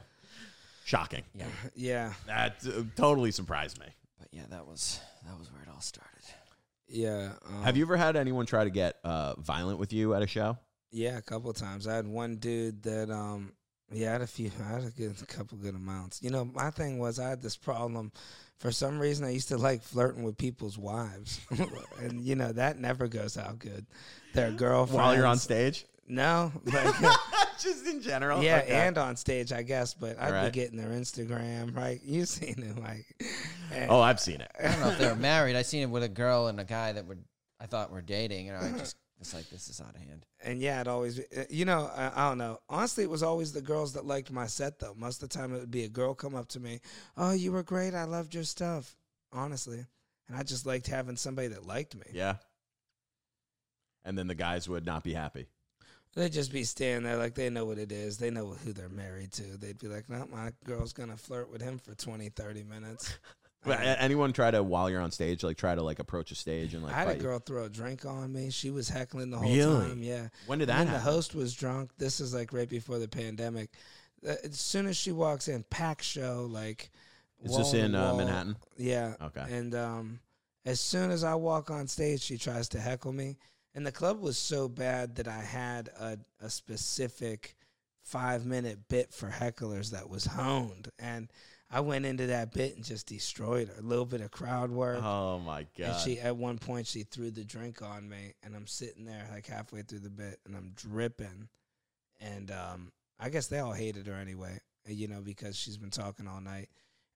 Shocking. Yeah, Yeah, That uh, totally surprised me. but yeah, that was that was where it all started. yeah. Um, Have you ever had anyone try to get uh, violent with you at a show? Yeah, a couple of times. I had one dude that um yeah, I had a few I had a good a couple good amounts. You know, my thing was I had this problem. For some reason I used to like flirting with people's wives. and you know, that never goes out good. Their girlfriends While you're on stage? No. Like Just in general? Yeah, Okay. and on stage, I guess. But I'd Right. be getting their Instagram, right? You've seen it, like. and- Oh, I've seen it. I don't know if they were married. I seen it with a girl and a guy that were I thought were dating, and I just was like, this is out of hand. and yeah, it always, uh, you know, I, I don't know. Honestly, it was always the girls that liked my set, though. Most of the time, it would be a girl come up to me, "Oh, you were great. I loved your stuff." Honestly, and I just liked having somebody that liked me. Yeah. And then the guys would not be happy. They'd just be standing there like they know what it is. They know who they're married to. They'd be like, "No, my girl's gonna flirt with him for 20, 30 minutes." But anyone try to while you're on stage, like try to like approach a stage and like I had a fight you? girl throw a drink on me. She was heckling the whole Really? time. Yeah. When did that the host was drunk. This is like right before the pandemic. Uh, As soon as she walks in, pack show like. Is this in uh. Manhattan? Yeah. Okay. And um, as soon as I walk on stage, she tries to heckle me. And the club was so bad that I had a, a specific five minute bit for hecklers that was honed. And I went into that bit and just destroyed her. A little bit of crowd work. Oh my god. And she at one point she threw the drink on me and I'm sitting there like halfway through the bit and I'm dripping. And um I guess they all hated her anyway, uh, you know, because she's been talking all night.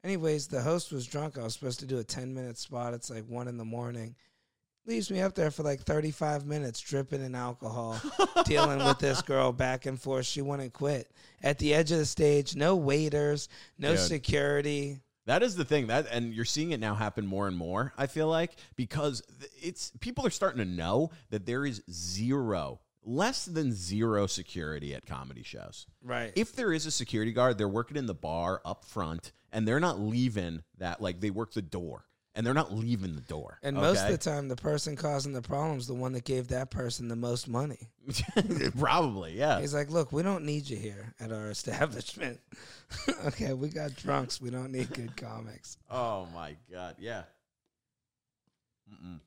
Anyways, the host was drunk. I was supposed to do a 10 minute spot. It's like 1 in the morning. Leaves me up there for like 35 minutes dripping in alcohol, dealing with this girl back and forth. She wouldn't quit. At the edge of the stage, no waiters, no Dude. security. That is the thing that, and you're seeing it now happen more and more. I feel like because it's people are starting to know that there is zero, less than zero security at comedy shows. Right. If there is a security guard, they're working in the bar up front, and they're not leaving that. Like they work the door, and they're not leaving the door. And most of the time, the person causing the problem is the one that gave that person the most money. probably, yeah. He's like, "Look, we don't need you here at our establishment. okay, we got drunks. We don't need good comics." Oh my god, yeah. Mm-mm.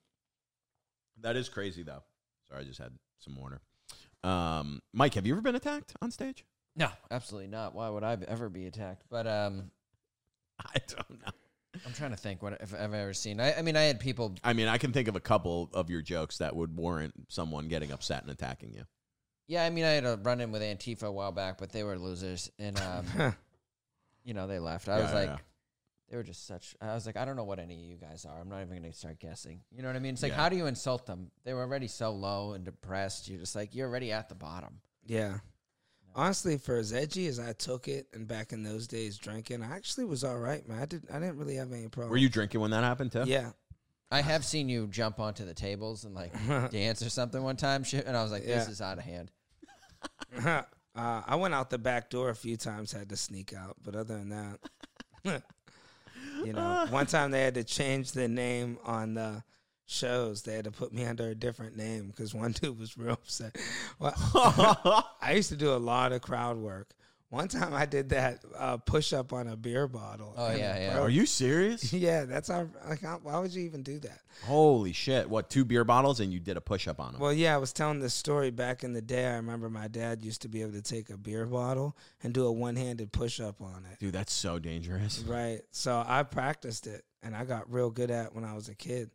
That is crazy though. Sorry, I just had some water. Um, Mike, have you ever been attacked on stage? No, absolutely not. Why would I ever be attacked? But um, I don't know. I'm trying to think what if I've ever seen. I, I mean, I had people. I mean, I can think of a couple of your jokes that would warrant someone getting upset and attacking you. Yeah, I mean, I had a run in with Antifa a while back, but they were losers, and um, you know, they left. I Yeah, was yeah, like, yeah. they were just such. I was like, I don't know what any of you guys are. I'm not even going to start guessing. You know what I mean? It's like, Yeah. how do you insult them? They were already so low and depressed. You're just like, you're already at the bottom. Yeah. Honestly, for as edgy as I took it, and back in those days drinking, I actually was all right, man. I did. I didn't really have any problem. Were you drinking when that happened too? Yeah. I have seen you jump onto the tables and like dance or something one time, shit, and I was like, this Yeah. is out of hand. uh, I went out the back door a few times, had to sneak out, but other than that, you know, one time they had to change the name on the shows. They had to put me under a different name because one dude was real upset. Well, I used to do a lot of crowd work. One time I did that uh, push up on a beer bottle. Oh, yeah, yeah. bro- Are you serious? yeah, that's how. Like, how, why would you even do that? Holy shit! What two beer bottles and you did a push up on them? Well, yeah, I was telling this story back in the day. I remember my dad used to be able to take a beer bottle and do a one-handed push-up on it. Dude, that's so dangerous. Right. So I practiced it and I got real good at it when I was a kid.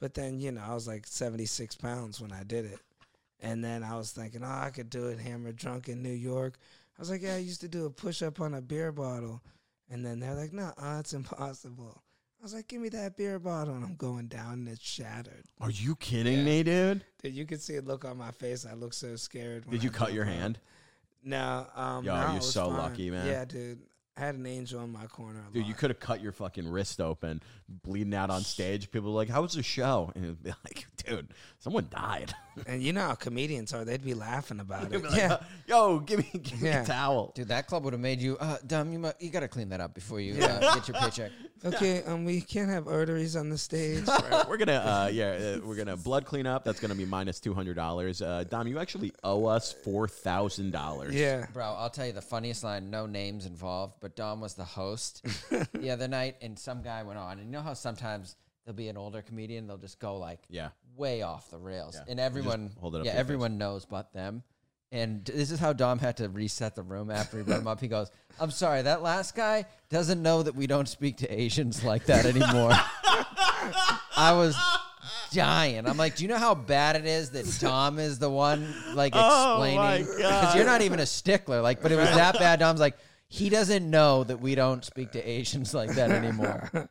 But then, you know, I was like 76 pounds when I did it. And then I was thinking, oh, I could do it hammered drunk in New York. I was like, yeah, I used to do a push up on a beer bottle. And then they're like, no, uh, it's impossible. I was like, give me that beer bottle. And I'm going down and it's shattered. Are you kidding Yeah. me, dude? Dude, you could see a look on my face. I look so scared. Did you I cut your hand? No. Um, Yo, no, you're so fine. lucky, man. Yeah, dude. I had an angel in my corner. Dude, you could have cut your fucking wrist open, bleeding out on stage. People were like, "How was the show?" And it'd be like, "Dude, someone died." And you know how comedians are; they'd be laughing about it. like, yeah, "Uh, Yo, give me, give me Yeah. a towel. Dude, that club would have made you, uh, dumb. You, mu- you got to clean that up before you uh, get your paycheck. okay. Um, we can't have arteries on the stage. Right, we're gonna, uh, yeah, uh, we're gonna blood clean up. That's gonna be minus two hundred dollars. Uh, Dom, you actually owe us four thousand dollars. yeah, Bro, I'll tell you the funniest line, no names involved, but Dom was the host the other night, and some guy went on. And you know how sometimes there'll be an older comedian, they'll just go like yeah. way off the rails. Yeah. And everyone, hold it up yeah, to your everyone knows but them. And this is how Dom had to reset the room after he brought him up. He goes, I'm sorry, that last guy doesn't know that we don't speak to Asians like that anymore. I was dying. I'm like, do you know how bad it is that Dom is the one like Oh, my explaining? God. Because you're not even a stickler. Like, but it was that bad. Dom's like, he doesn't know that we don't speak to Asians like that anymore.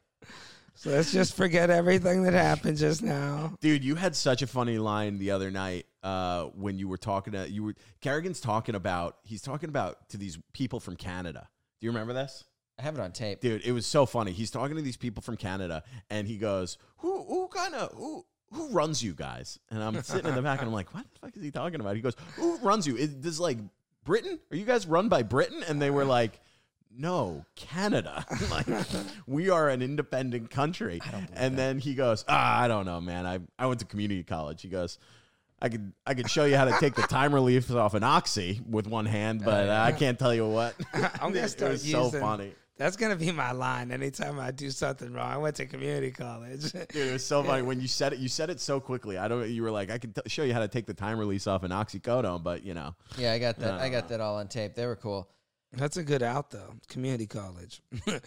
So let's just forget everything that happened just now. Dude, you had such a funny line the other night uh, when you were talking to you were Kerrigan's talking about he's talking about to these people from Canada. Do you remember this? I have it on tape. Dude, it was so funny. He's talking to these people from Canada and he goes, Who who kind of who who runs you guys? And I'm sitting in the back and I'm like, What the fuck is he talking about? He goes, Who runs you? Is this like Britain? Are you guys run by Britain? And they were like no, Canada. like we are an independent country. and then he goes, ah, I don't know, man. I, I went to community college. He goes, I could I could show you how to take the time release off an oxy with one hand, but uh, I can't tell you what. I'm gonna it start was so funny. That's gonna be my line anytime I do something wrong. I went to community college. Dude, it was so funny when you said it. You said it so quickly. I don't. You were like, I can t- show you how to take the time release off an oxycodone, but you know, Yeah, I got that. I no, got that all on tape. They were cool. That's a good out though. Community college.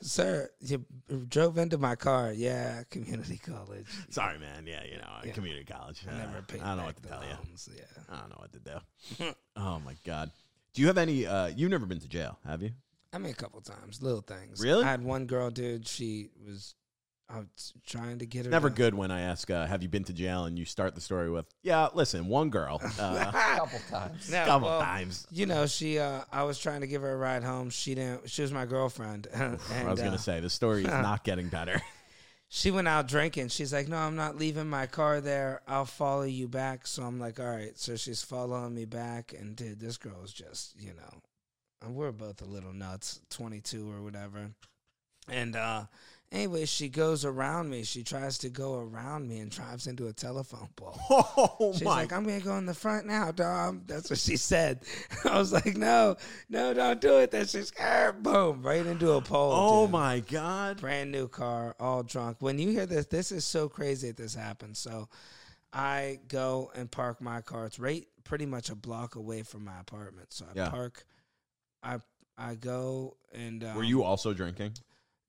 Sir, you drove into my car. Yeah, community college. sorry, man. Yeah, you know, Yeah. community college. I Uh, never paid I don't know what to tell you. Yeah. I don't know what to do. oh my god. Do you have any? Uh, you've never been to jail, have you? I mean, a couple times, little things. Really? I had one girl, dude. She was, I was trying to get her. Never to- good when I ask, uh, "Have you been to jail?" and you start the story with, "Yeah, listen, one girl, uh, A couple times. No, couple well, times." You know, she. Uh, I was trying to give her a ride home. She didn't. She was my girlfriend. and, I was uh, gonna say the story is not getting better. she went out drinking. She's like, "No, I'm not leaving my car there. I'll follow you back." So I'm like, "All right." So she's following me back, and dude, this girl is just, you know, and we're both a little nuts, 22 or whatever. And uh anyway, she goes around me. She tries to go around me and drives into a telephone pole. oh She's my! like, I'm gonna go in the front now, Dom. That's what she said. I was like, no, no, don't do it. That's just ah, boom, right into a pole. oh dude. my god! Brand new car, all drunk. When you hear this, this is so crazy that this happened. So I go and park my car. It's right pretty much a block away from my apartment. So I Yeah. park. I I go and um, Were you also drinking?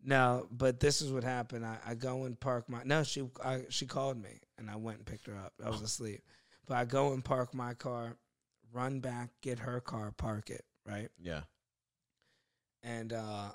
No, but this is what happened. I, I go and park my no. She I, she called me and I went and picked her up. I was asleep, but I go and park my car, run back, get her car, park it right, Yeah. and uh,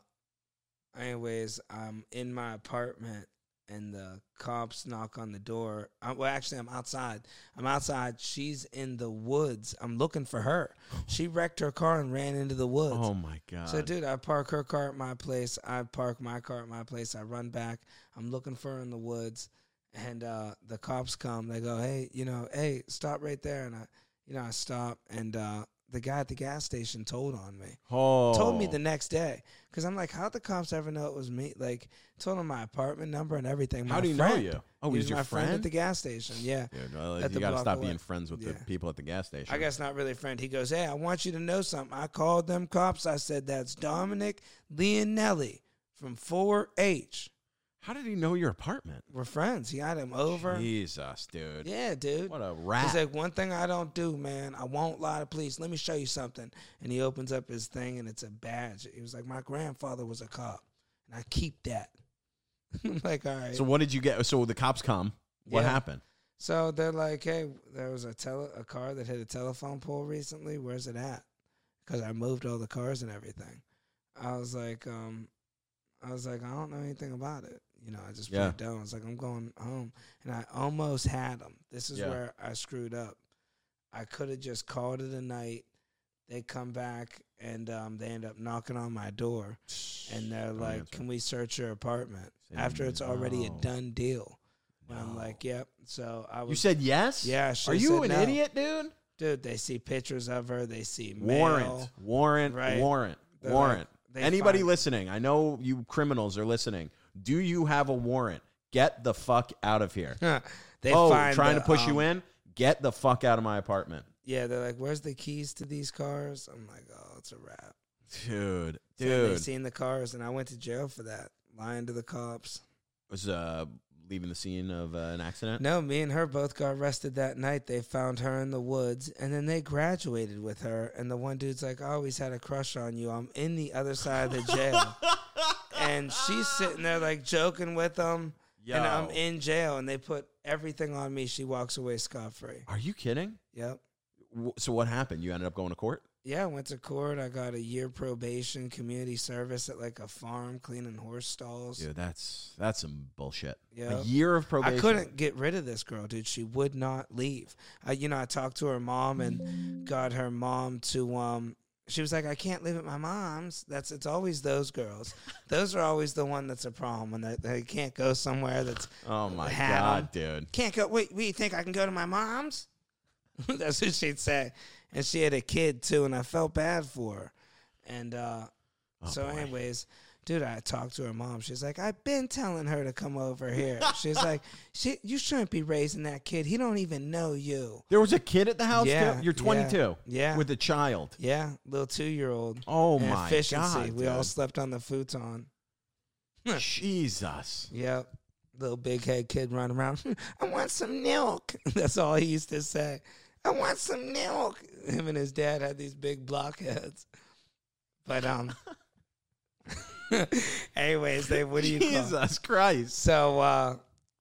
anyways, I'm in my apartment and the cops knock on the door. I, well, actually, I'm outside. I'm outside. She's in the woods. I'm looking for her. She wrecked her car and ran into the woods. Oh my god! So, dude, I park her car at my place. I park my car at my place. I run back. I'm looking for her in the woods, and uh, the cops come. They go, "Hey, you know, hey, stop right there." And I, you know, I stop, and uh, the guy at the gas station told on me. oh. Told me the oh. next day because I'm like, how'd the cops ever know it was me? Like, told him my apartment number and everything. How My do you know friend. you? Oh, he he's was your my friend? friend? at the gas station. Yeah. Well, at you got to stop away. being friends with the people at the gas station. I guess not really a friend. He goes, Hey, I want you to know something. I called them cops. I said, That's Dominic Leonelli from 4H. How did he know your apartment? We're friends. He had him over. Jesus, dude. Yeah, dude. What a rat. He's like, One thing I don't do, man, I won't lie to police. Let me show you something. And he opens up his thing and it's a badge. He was like, My grandfather was a cop. And I keep that. I'm like, All right. so what did you get? So the cops come. What Yeah. happened? So they're like, "Hey, there was a tele a car that hit a telephone pole recently. Where's it at?" Because I moved all the cars and everything. I was like, um, I was like, I don't know anything about it. You know, I just put Yeah. it down. I was like, I'm going home, and I almost had them. This is Yeah. where I screwed up. I could have just called it a night. They come back and um, they end up knocking on my door, and they're Don't like, answer. "Can we search your apartment?" Say After it's already a done deal. And I'm like, yep. So I was. You said yes? Yeah, Are you an no. idiot, dude? dude. They see pictures of her. They see mail. Warrant, warrant, Right. warrant, They're warrant. like- Anybody listening? I know you criminals are listening. Do you have a warrant? Get the fuck out of here. they oh, trying the, to push you um, in? Get the fuck out of my apartment, Yeah, they're like, "Where's the keys to these cars?" I'm like, "Oh, it's a wrap." dude. So they Dude, seen the cars, and I went to jail for that, lying to the cops. was uh leaving the scene of uh, an accident. No, me and her both got arrested that night. They found her in the woods, and then they graduated with her. And the one dude's like, "I always had a crush on you. I'm in the other side of the jail." and she's sitting there like joking with them, and I'm in jail, and they put everything on me. She walks away scot free. Are you kidding? Yep. W- So what happened? You ended up going to court? Yeah, I went to court. I got a year probation, community service at like a farm cleaning horse stalls. Dude, that's that's some bullshit. Yeah. A year of probation. I couldn't get rid of this girl, dude. She would not leave. I, you know, I talked to her mom and got her mom to. Um, she was like, "I can't live at my mom's." That's it's always those girls. those are always the one that's a problem when they, they can't go somewhere that's Oh my god, dude. can't go. Wait, you think I can go to my mom's? that's what she'd say. And she had a kid too, and I felt bad for her. And uh, Oh, so, boy. anyways, dude, I talked to her mom. She's like, I've been telling her to come over here. She's like, she, you shouldn't be raising that kid. He don't even know you. There was a kid at the house Yeah? You're 22. yeah, yeah. With a child. Yeah, little two year old. Oh my efficiency. god. we all slept on the futon. Jesus. Yep. Little big head kid running around. I want some milk. That's all he used to say. I want some milk. Him and his dad had these big blockheads. But um anyways, they what do you call? Jesus Christ. So uh,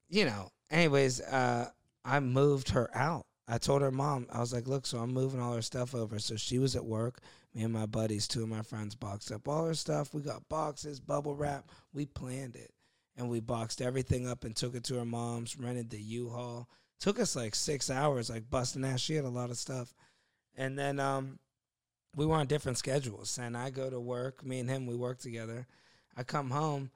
you know, anyways, uh I moved her out. I told her mom, I was like, look, so I'm moving all her stuff over. So she was at work. Me and my buddies, two of my friends, boxed up all her stuff. We got boxes, bubble wrap. We planned it. And we boxed everything up and took it to her mom's, rented the U-Haul. Took us like six hours, like busting ass. She had a lot of stuff. And then um we were on different schedules. And I go to work. Me and him, we work together. I come home.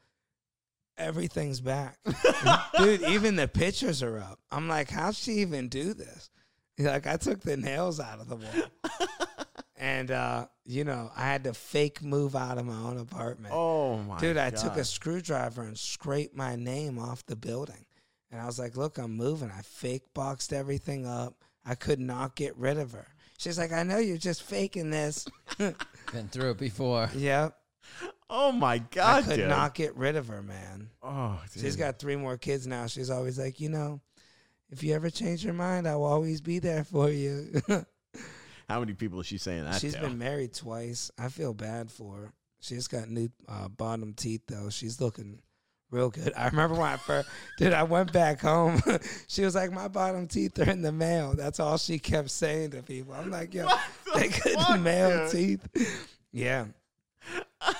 Everything's back. Dude, even the pictures are up. I'm like, how'd she even do this? Like, I took the nails out of the wall. and, uh, you know, I had to fake move out of my own apartment. Oh my god. Dude, I God. took a screwdriver and scraped my name off the building. And I was like, look, I'm moving. I fake boxed everything up. I could not get rid of her. She's like, I know you're just faking this. Been through it before. yep. Oh my god, I could dude. not get rid of her, man. Oh, dude. She's got three more kids now. She's always like, you know, if you ever change your mind, I will always be there for you. How many people is she saying that She's to? been married twice. I feel bad for her. She's got new uh, bottom teeth though. She's looking real good. I remember when I first did. I went back home. she was like, "My bottom teeth are in the mail." That's all she kept saying to people. I'm like, "Yo, they couldn't fuck, mail dude? teeth." Yeah,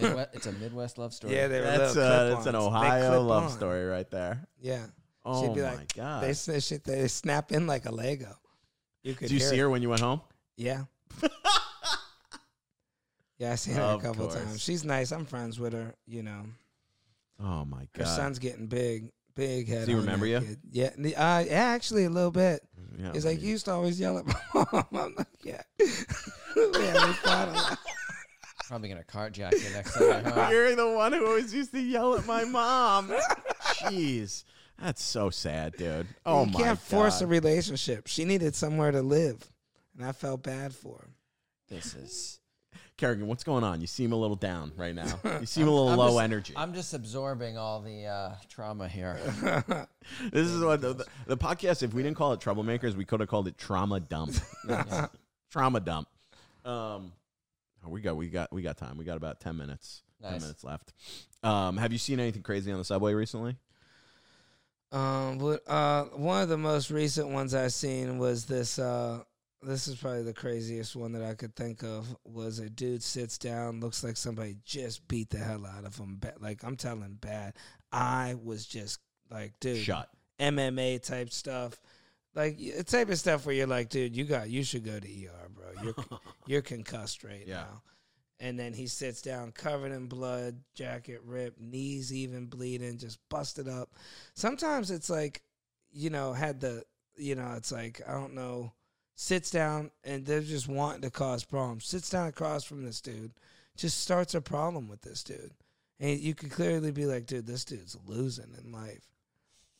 Midwest, it's a Midwest love story. yeah, they were that's little uh, that's an Ohio love on. story right there. Yeah, Oh she'd be my like, god. they s- they snap in like a Lego. You could Did you see it. her when you went home? Yeah. Yeah, I seen her a Of couple course. times. She's nice. I'm friends with her. You know, Oh my God. her god. son's getting big, big head. Does he on remember that you? kid. Yeah, n- uh, yeah, actually a little bit. Yeah, He's like, you used to always yell at my mom. I'm like, yeah. yeah, we fought a lot. Probably gonna carjack you next time. you're. You're the one who always used to yell at my mom. Jeez. That's so sad, dude. Oh my god. you my can't force a God. relationship. She needed somewhere to live, and I felt bad for her. This is. Kerrigan, what's going on? You seem a little down right now. You seem a little I'm low just- energy. I'm just absorbing all the uh, trauma here. This is what the, the, the podcast. If we didn't call it troublemakers, we could have called it trauma dump. trauma dump. Um, oh, we got we got we got time. We got about ten minutes. Ten minutes left. Um, have you seen anything crazy on the subway recently? Um, but, uh, one of the most recent ones I've seen was this. Uh, this is probably the craziest one that I could think of. Was a dude sits down, looks like somebody just beat the hell out of him. Like I'm telling, bad. I was just like, dude, Shut. MMA type stuff. Like the type of stuff where you're like, dude, you got, you should go to ER, bro. You're you're concussed right Yeah. now. And then he sits down, covered in blood, jacket ripped, knees even bleeding, just busted up. Sometimes it's like, you know, had the, you know, it's like I don't know, sits down and they're just wanting to cause problems. Sits down across from this dude, just starts a problem with this dude, and you could clearly be like, dude, this dude's losing in life.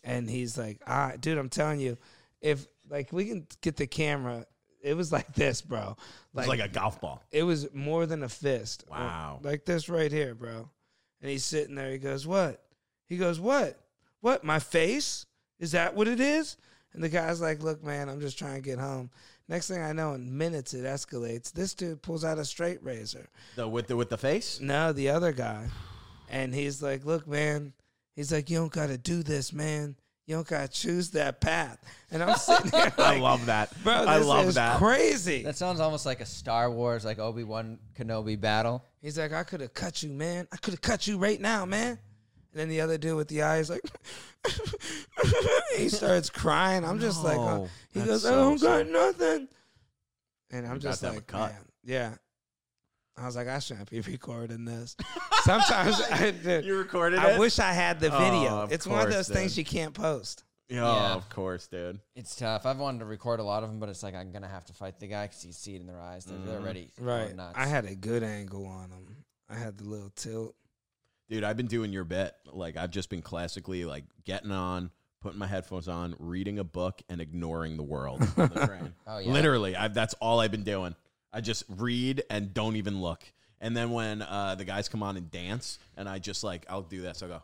And he's like, ah, dude, I'm telling you, if like we can get the camera, it was like this, bro. It's like a golf ball. It was more than a fist. Wow. Like this right here, bro. And he's sitting there. He goes, What? He goes, What? What? My face? Is that what it is? And the guy's like, Look, man, I'm just trying to get home. Next thing I know, in minutes it escalates. This dude pulls out a straight razor. The with the with the face. No, the other guy. And he's like, Look, man. He's like, You don't got to do this, man. You don't got to choose that path. And I'm sitting there like, I love that. Bro, this I love is that. crazy. That sounds almost like a Star Wars, like Obi Wan Kenobi battle. He's like, I could have cut you, man. I could have cut you right now, man. And then the other dude with the eyes like, he starts crying. I'm just like, No, oh, he that's goes, I so don't sad. got nothing. And I'm You got just to have a like, cut. man, yeah. I was like, I shouldn't be recording this. Sometimes I, did. You recorded I it. wish I had the Oh, video. of it's one of course, those things dude. you can't post. Yeah, Yeah. of course, dude. It's tough. I've wanted to record a lot of them, but it's like I'm gonna have to fight the guy because you see it in their eyes. They're, they're mm-hmm. already going Right. nuts. I had a good angle on him. I had the little tilt. Dude, I've been doing your bit. Like I've just been classically like getting on, putting my headphones on, reading a book, and ignoring the world. on the train. Oh, yeah. Literally, I've, that's all I've been doing. I just read and don't even look. And then when uh, the guys come on and dance, and I just like I'll do this. I'll go,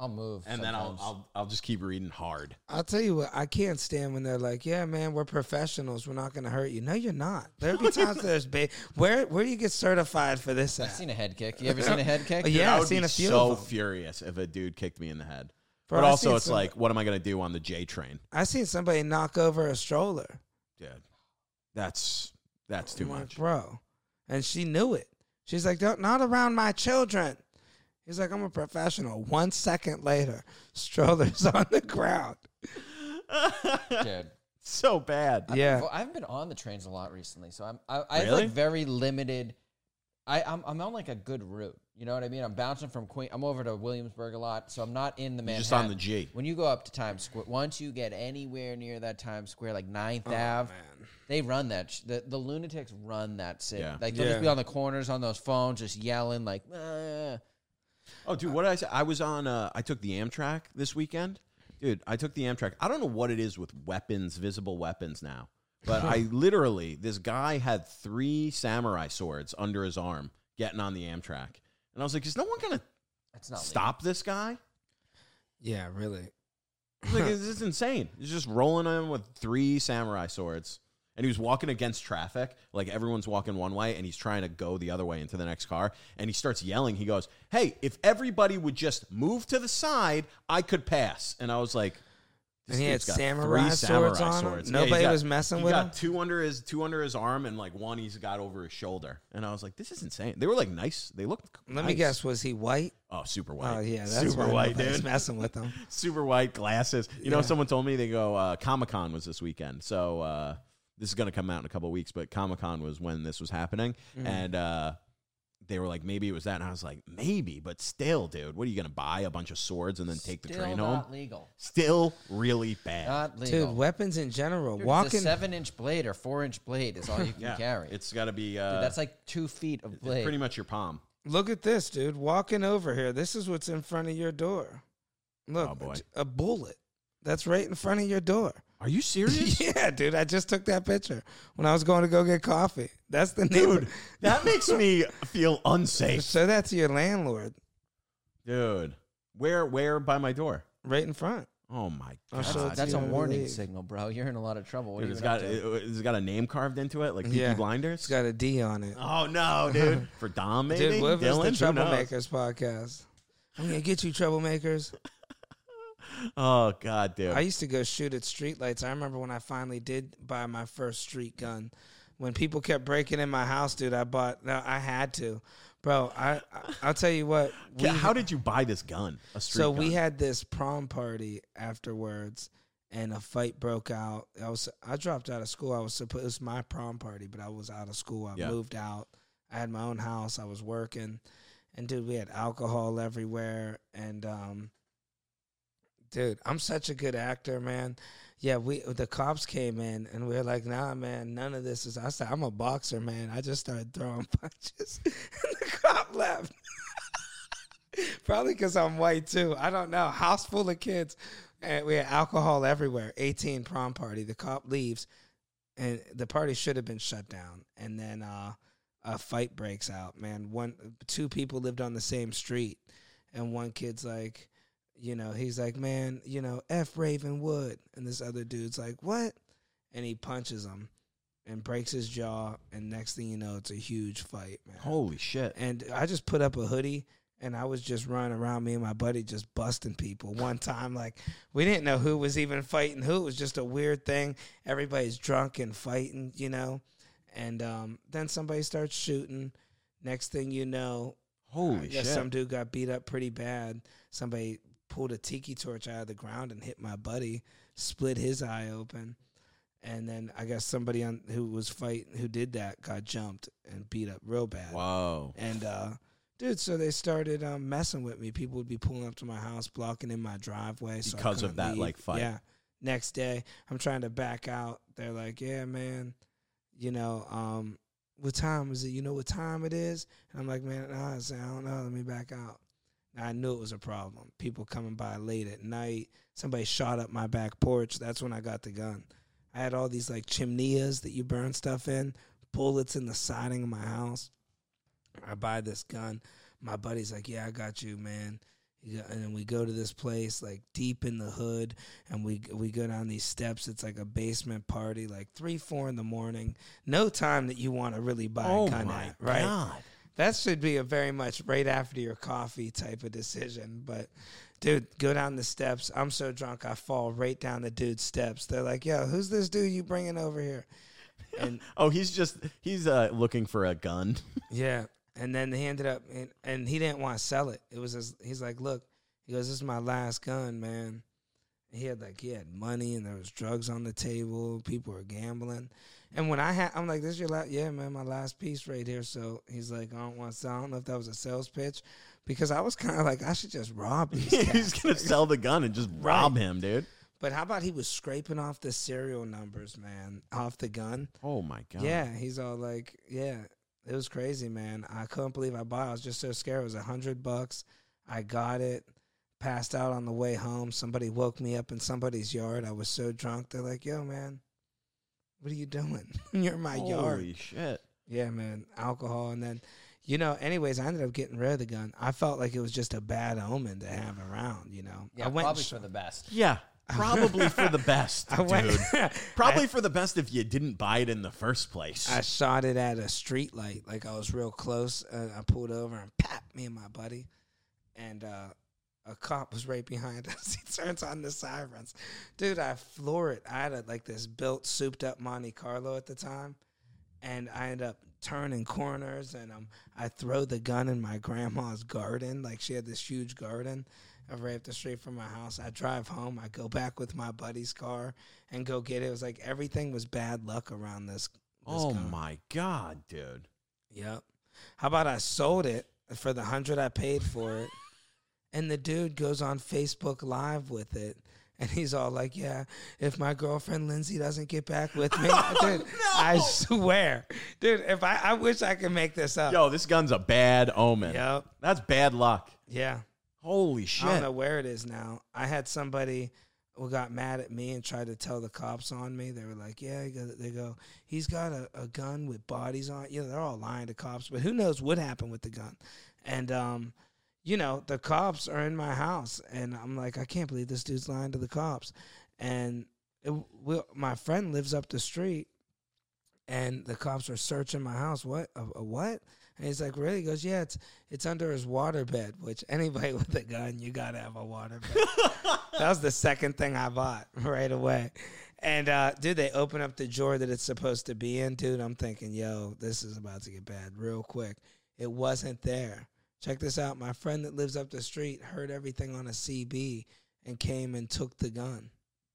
I'll move, and then I'll, sometimes. I'll I'll just keep reading hard. I'll tell you what, I can't stand when they're like, "Yeah, man, we're professionals. We're not going to hurt you." No, you're not. There'll be times there's ba- where where do you get certified for this? I've At? seen a head kick. You ever seen a head kick? Yeah, Dude, I I've would seen be a few so of 'em. furious if a dude kicked me in the head. Bro, but I also, seen it's some- like, what am I gonna do on the J train, I seen somebody knock over a stroller. dude? That's that's too I'm like, much. bro. And she knew it. She's like, Don't, "Not around my children." He's like, "I'm a professional." One second later, stroller's on the ground. Dude. so bad. Yeah, Well, I haven't been on the trains a lot recently, so I'm I, I have Really? like very limited. I I'm, I'm on like a good route. You know what I mean? I'm bouncing from Queen. I'm over to Williamsburg a lot, so I'm not in the You're Manhattan. just on the G. When you go up to Times Square, once you get anywhere near that Times Square, like 9th Oh, Ave, man. they run that. Sh- the the lunatics run that city. Yeah. Like they'll just be on the corners on those phones, just yelling like. "Ah." Oh, dude, what did I say? I was on. Uh, I took the Amtrak this weekend, dude. I took the Amtrak. I don't know what it is with weapons, visible weapons now, but I literally this guy had three samurai swords under his arm, getting on the Amtrak, and I was like, is no one gonna That's not stop this guy? yeah, really. Like, this is insane. He's just rolling in with three samurai swords. And he was walking against traffic, like everyone's walking one way, and he's trying to go the other way into the next car. And he starts yelling. He goes, "Hey, if everybody would just move to the side, I could pass." And I was like, And he had samurai three swords samurai on him? Nobody he's got- was messing he with got him? Two under his two under his arm, and like one he's got over his shoulder. And I was like, "This is insane." They were like nice. They looked. Let me guess, was he white? Oh, super white. Oh yeah, that's super white, dude messing with him. super white glasses. You know, someone told me they go uh, Comic Con was this weekend, so uh, this is going to come out in a couple of weeks. But Comic Con was when this was happening, Mm. and uh, they were like, maybe it was that, and I was like, maybe, but still, dude, what are you going to buy a bunch of swords and then take the train not home? legal. Still really bad. Not legal. Dude, weapons in general. Dude, Walking. it's a seven inch blade or four inch blade is all you can yeah, carry. it's got to be. Dude, Uh, that's like two feet of blade. pretty much your palm. Look at this, dude. Walking over here. This is what's in front of your door. Look, Oh, boy. a bullet. That's right in front of your door. Are you serious? yeah, dude. I just took that picture when I was going to go get coffee. That's the neighbor. Dude, that makes me feel unsafe. Show that to your landlord Dude, where where by my door? right in front. Oh my I'll god. show it that's that's a you warning leave. signal, bro. You're in a lot of trouble. What Dude, are it's you got up to? it, has got a name carved into it, like Peaky Yeah. Blinders. It's got a D on it. oh no, dude! For Dom, maybe Dude, what if it's Dylan, the Who knows? Troublemakers podcast? I'm gonna get you, troublemakers. Oh god, dude! I used to go shoot at streetlights. I remember when I finally did buy my first street gun. When people kept breaking in my house, dude, I bought. No, I had to, bro. I, I I'll tell you what. We- how did you buy this gun? A street so gun? we had this prom party afterwards, and a fight broke out. I was I dropped out of school. I was supposed it was my prom party, but I was out of school. I Yeah. moved out. I had my own house. I was working, and dude, we had alcohol everywhere. And um, dude, I'm such a good actor, man. Yeah, we the cops came in and we were like, "Nah, man, none of this is." I said, "I'm a boxer, man." I just started throwing punches, and the cop left. Probably because I'm white too. I don't know. House full of kids, and we had alcohol everywhere. 18 prom party. The cop leaves, and the party should have been shut down. And then uh, a fight breaks out. Man, one, two people lived on the same street, and one kid's like, you know, he's like, man, you know, F Ravenwood, and this other dude's like, what? And he punches him, and breaks his jaw. And next thing you know, it's a huge fight, man Holy shit. and I just put up a hoodie and I was just running around me and my buddy just busting people. One time, like we didn't know who was even fighting who. It was just a weird thing. Everybody's drunk and fighting, you know. And um, then somebody starts shooting. Next thing you know, Holy shit. some dude got beat up pretty bad. Somebody pulled a tiki torch out of the ground and hit my buddy, split his eye open. And then I guess somebody on who was fighting who did that got jumped and beat up real bad. Whoa. And uh dude, so they started um, messing with me. People would be pulling up to my house, blocking in my driveway so Because of that, leave. like, fight. Yeah. Next day, I'm trying to back out. They're like, "Yeah, man, you know, um, what time is it? You know what time it is?" And I'm like, "Man, nah, I don't know. Let me back out." I knew it was a problem. People coming by late at night. Somebody shot up my back porch. That's when I got the gun. I had all these like chimneys that you burn stuff in, bullets in the siding of my house. I buy this gun. My buddy's like, "Yeah, I got you, man." And then we go to this place like deep in the hood, and we we go down these steps. It's like a basement party, like three, four in the morning. No time that you want to really buy Oh a gun at, right? god. That should be a very much right after your coffee type of decision. But dude, go down the steps. I'm so drunk I fall right down the dude's steps. They're like, "Yo, who's this dude you bringing over here?" And Oh, he's just he's uh looking for a gun. Yeah, and then he ended up, and, and he didn't want to sell it. It was his, he's like, look, he goes, this is my last gun, man. He had like he had money and there was drugs on the table. People were gambling, and when I had, I'm like, this is your last, yeah, man, my last piece right here. So he's like, I don't want to sell. I don't know if that was a sales pitch, because I was kind of like, I should just rob these he's cats. gonna sell the gun and just rob Right. him, dude. But how about he was scraping off the serial numbers, man, off the gun. Oh my god. Yeah, he's all like, yeah, it was crazy, man. I couldn't believe I bought. it. I was just so scared. It was a hundred bucks. I got it. Passed out on the way home. Somebody woke me up in somebody's yard. I was so drunk. They're like, "Yo, man, what are you doing? You're in my yard." Holy shit. Yeah, man. Alcohol, and then, you know. Anyways, I ended up getting rid of the gun. I felt like it was just a bad omen to have around. You know. Yeah, I went probably sh- for the best. Yeah. Probably for the best, I went. dude. Probably for the best if you didn't buy it in the first place. I shot it at a street light, like I was real close. And I pulled over and pap me and my buddy, and uh, a cop was right behind us. he turns on the sirens, dude. I floor it. I had a, like this built, souped up Monte Carlo at the time, and I end up turning corners, and um, I throw the gun in my grandma's garden. Like she had this huge garden. uh, Right up the street from my house. I drive home. I go back with my buddy's car and go get it. It was like everything was bad luck around this. this oh my god, dude. Yep. How about I sold it for the hundred I paid for it, and the dude goes on Facebook Live with it, and he's all like, "Yeah, if my girlfriend Lindsay doesn't get back with me, dude, I swear, dude, if I, I wish I could make this up. Yo, this gun's a bad omen. Yep. That's bad luck. Yeah, Holy shit. I don't know where it is now. I had somebody who got mad at me and tried to tell the cops on me. They were like, "Yeah," they go, "He's got a, a gun with bodies on." it." You know, they're all lying to cops, but who knows what happened with the gun? And um, you know, the cops are in my house, and I'm like, I can't believe this dude's lying to the cops. And it, we, my friend lives up the street, and the cops are searching my house. What? A, a what? And he's like, really? He goes, yeah, it's it's under his water bed. Which anybody with a gun, you gotta have a water bed. that was the second thing I bought right away. And uh, dude, they open up the drawer that it's supposed to be in, dude. I'm thinking, yo, this is about to get bad real quick. It wasn't there. Check this out. My friend that lives up the street heard everything on a CB and came and took the gun.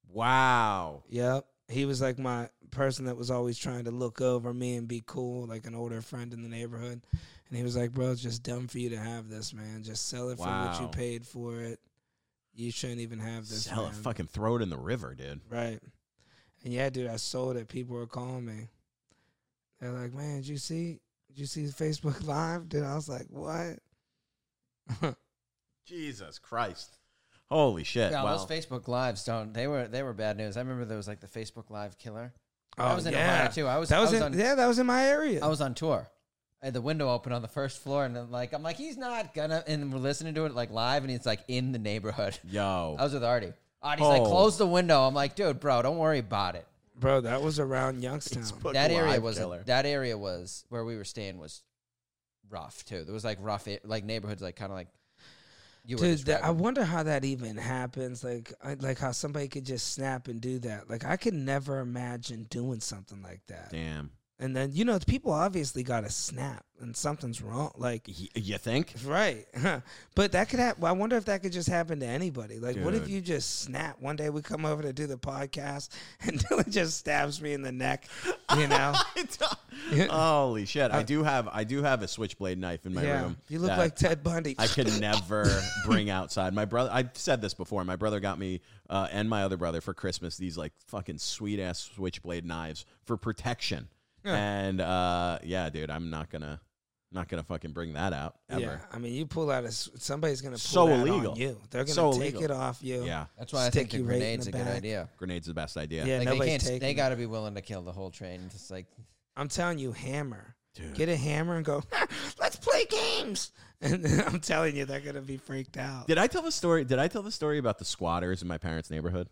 Wow. Yep. He was like my person that was always trying to look over me and be cool, like an older friend in the neighborhood. And he was like, "Bro, it's just dumb for you to have this, man. Just sell it for what you paid for it. You shouldn't even have this." Sell it, fucking throw it in the river, dude. Right. And yeah, dude, I sold it. People were calling me. They're like, "Man, did you see? Did you see Facebook Live?" Dude, I was like, "What?" Jesus Christ. Holy shit. Yeah, well, those Facebook lives don't. They were they were bad news. I remember there was like the Facebook Live killer. Oh I was in yeah, Ohio too. I was that was, I was in, on yeah, that was in my area. I was on tour. I had the window open on the first floor, and then like I'm like he's not gonna. And we're listening to it like live, and he's like in the neighborhood. yo. I was with Artie. Artie's like Oh. close the window. I'm like, dude, bro, don't worry about it. Bro, that was around Youngstown. That area was killer. that area was where we were staying was rough too. There was like rough a- like neighborhoods, like kind of like you were. Dude, that, I wonder how that even happens. Like, I, like how somebody could just snap and do that. Like, I could never imagine doing something like that. Damn. And then you know, people obviously got to snap, and something's wrong. Like, you think? right? but that could happen. I wonder if that could just happen to anybody. Like, what if you just snap one day? We come over to do the podcast, and Dylan just stabs me in the neck. You know? Holy shit! I do have I do have a switchblade knife in my yeah. room. You look like Ted Bundy. I could never bring outside. My brother, I've said this before. My brother got me uh, and my other brother for Christmas these like fucking sweet ass switchblade knives for protection. And uh, yeah, dude, I'm not gonna not gonna fucking bring that out ever. Yeah, I mean, you pull out a somebody's gonna pull So that illegal. on you. They're gonna So take illegal. it off you. Yeah, That's why I stick think the you right in grenade's the a good back. idea. grenade's the best idea. Yeah, Like they nobody's can't. taking They got to be willing to kill the whole train. Just like I'm telling you, hammer. Dude. Get a hammer and go. Let's play games. And I'm telling you, they're gonna be freaked out. Did I tell the story? Did I tell the story about the squatters in my parents' neighborhood?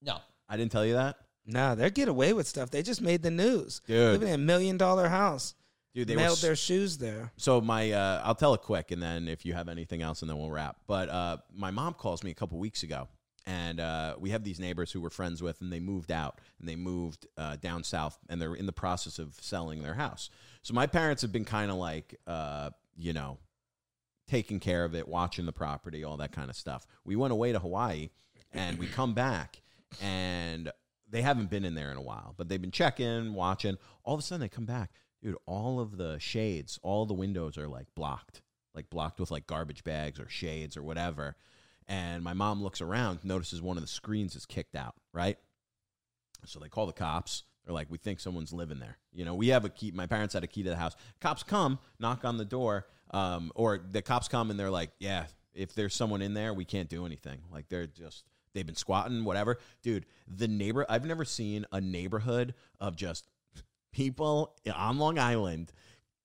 no. I didn't tell you that, No, they get away with stuff. They just made the news. Dude. living in a million dollar house. dude. They Mailed their shoes there. So my, uh, I'll tell it quick, and then if you have anything else, and then we'll wrap. But uh, my mom calls me a couple weeks ago, and uh, we have these neighbors who we're friends with, and they moved out, and they moved uh, down south, and they're in the process of selling their house. So my parents have been kind of like, uh, you know, taking care of it, watching the property, all that kind of stuff. We went away to Hawaii, and we come back, and they haven't been in there in a while, but they've been checking, watching. All of a sudden, they come back, dude. All of the shades, all the windows are like blocked, like blocked with like garbage bags or shades or whatever. And my mom looks around, notices one of the screens is kicked out, right? So they call the cops. They're like, we think someone's living there. You know, we have a key. My parents had a key to the house. Cops come, knock on the door, um, or the cops come and they're like, yeah, if there's someone in there, we can't do anything. Like they're just they've been squatting, whatever. Dude, the neighbor. I've never seen a neighborhood of just people on Long Island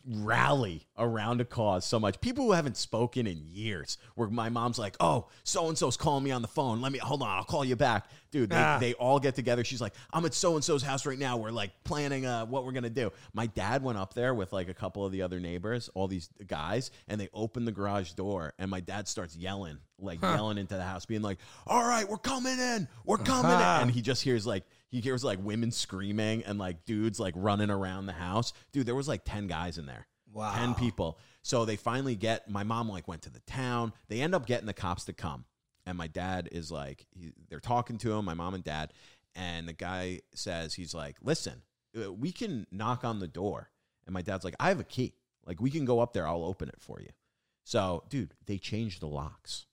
rally around a cause so much. People who haven't spoken in years, where my mom's like, "Oh, so and so's calling me on the phone. Let me hold on, I'll call you back." Dude, they, Ah. they all get together. She's like, "I'm at so and so's house right now. We're like planning uh, what we're gonna do." My dad went up there with like a couple of the other neighbors, all these guys, and they opened the garage door, and my dad starts yelling, like yelling into the house, being like, "All right, we're coming in, we're coming in," and he just hears like he hears like women screaming and like dudes like running around the house. Dude, there was like 10 guys in there. Wow. 10 people. So they finally get my mom like went to the town. They end up getting the cops to come. And my dad is like he, they're talking to him, my mom and dad, and the guy says he's like, "Listen, uh, we can knock on the door." And my dad's like, "I have a key. Like we can go up there. I'll open it for you." So, dude, they changed the locks.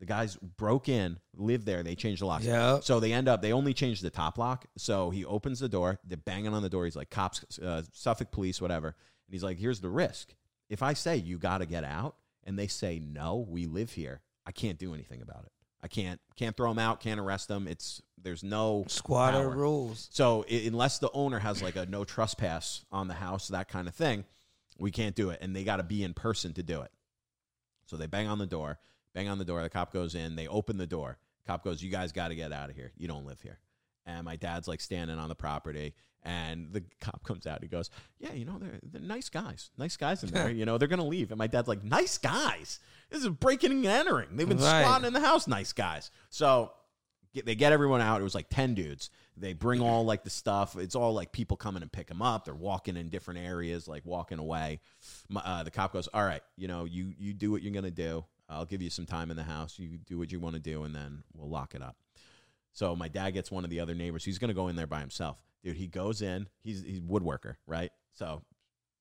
The guys broke in, lived there. They changed the lock. Yep. So they end up, they only changed the top lock. So he opens the door, they're banging on the door. He's like, cops, uh, Suffolk police, whatever. And he's like, here's the risk. If I say you got to get out and they say, no, we live here, I can't do anything about it. I can't, can't throw them out, can't arrest them. It's, there's no Squatter power. rules. So i- unless the owner has like a no trespass on the house, that kind of thing, we can't do it. And they got to be in person to do it. So they bang on the door, bang on the door. The cop goes in. They open the door. Cop goes, "You guys got to get out of here. You don't live here." And my dad's like standing on the property, and the cop comes out. He goes, "Yeah, you know they're, they're nice guys, nice guys in there. you know they're gonna leave." And my dad's like, "Nice guys. This is breaking and entering. They've been Right. squatting in the house. Nice guys." So get, they get everyone out. It was like 10 dudes. They bring all like the stuff. It's all like people coming and pick them up. They're walking in different areas, like walking away. My, uh, the cop goes, all right, you know, you, you do what you're going to do. I'll give you some time in the house. You do what you want to do and then we'll lock it up. So my dad gets one of the other neighbors. He's going to go in there by himself. Dude, he goes in. He's he's woodworker, right? So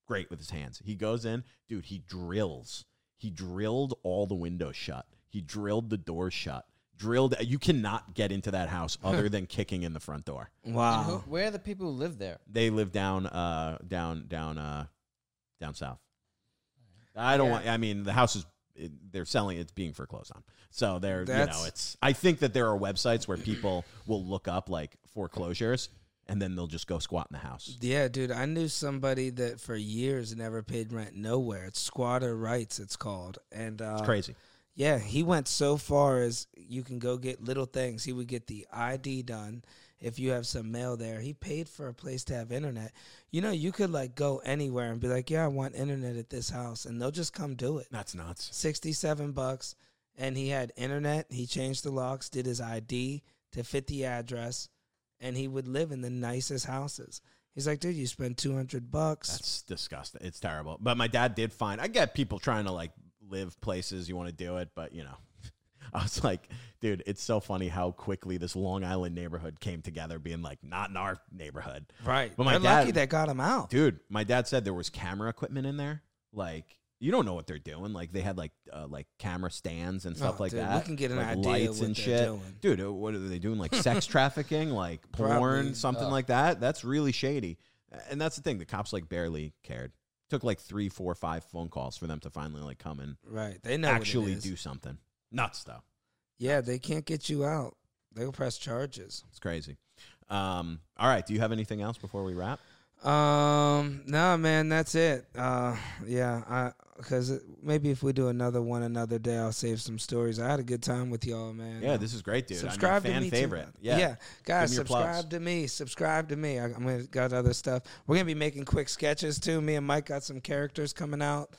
great with his hands. He goes in, dude, he drills. He drilled all the windows shut. He drilled the doors shut. Drilled you cannot get into that house other than kicking in the front door. Wow. who, where are the people who live there? They live down uh down down uh down south. I don't Yeah. want I mean the house is it, they're selling it's being foreclosed on. So they're you know it's I think that there are websites where people will look up like foreclosures and then they'll just go squat in the house. Yeah, dude, I knew somebody that for years never paid rent nowhere. It's squatter rights, it's called. And uh, It's crazy. Yeah, he went so far as you can go get little things. He would get the ID done if you have some mail there. He paid for a place to have internet. You know, you could like go anywhere and be like, "Yeah, I want internet at this house," and they'll just come do it. That's nuts. Sixty-seven bucks, and he had internet. He changed the locks, did his ID to fit the address, and he would live in the nicest houses. He's like, dude, you spend two hundred bucks. That's disgusting. It's terrible. But my dad did find. I get people trying to like live places. You want to do it, but you know, I was like, dude, it's so funny how quickly this Long Island neighborhood came together, being like, not in our neighborhood. right. But my They're dad- lucky that got him out. Dude, my dad said there was camera equipment in there. Like, you don't know what they're doing. Like, they had like uh, like camera stands and stuff Oh, like dude, we can get an like idea lights what and they're shit. doing. Dude, uh, what are they doing? Like sex trafficking, like porn, Probably. something Oh. like that. That's really shady. And that's the thing. The cops like barely cared. Took like three, four, five phone calls for them to finally like come and Right. They know actually do something. Nuts though. Yeah, they can't get you out. They'll press charges. It's crazy. Um, all right. Do you have anything else before we wrap? Um, no, man, that's it. Uh, yeah, I because maybe if we do another one another day, I'll save some stories. I had a good time with y'all, man. Yeah, this is great, dude. subscribe I'm a fan to me favorite. Too, yeah. yeah, guys, subscribe plugs. to me. Subscribe to me. I, I'm gonna got other stuff. We're gonna be making quick sketches too. Me and Mike got some characters coming out.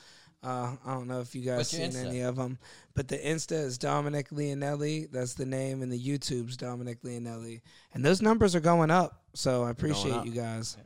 Uh, I don't know if you guys seen Insta? any of them, but the Insta is Dominic Leonelli. That's the name, and the YouTube's Dominic Leonelli. And those numbers are going up, so I appreciate up. you guys.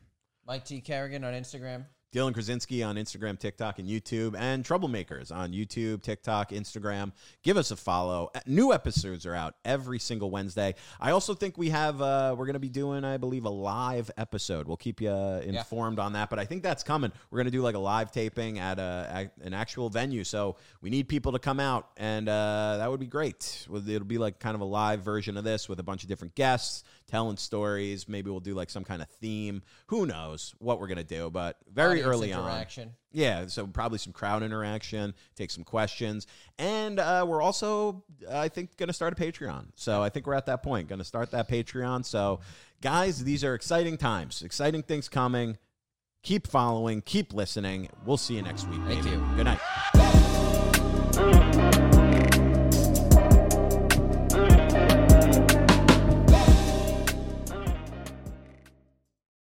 Mike T. Kerrigan on Instagram. Dylan Krasinski on Instagram, TikTok, and YouTube, and Troublemakers on YouTube, TikTok, Instagram. Give us a follow. Uh, New episodes are out every single Wednesday. I also think we have uh, we're going to be doing, I believe, a live episode. We'll keep you uh, informed on that, but I think that's coming. We're going to do like a live taping at a at an actual venue, so we need people to come out, and uh, that would be great. It'll be like kind of a live version of this with a bunch of different guests telling stories. Maybe we'll do like some kind of theme. Who knows what we're going to do? But very Audience early on. Yeah, so probably some crowd interaction, take some questions, and uh, we're also, I think, going to start a Patreon. So I think we're at that point, going to start that Patreon. So, guys, these are exciting times, exciting things coming. Keep following, keep listening. We'll see you next week. Thank baby. you. Good night.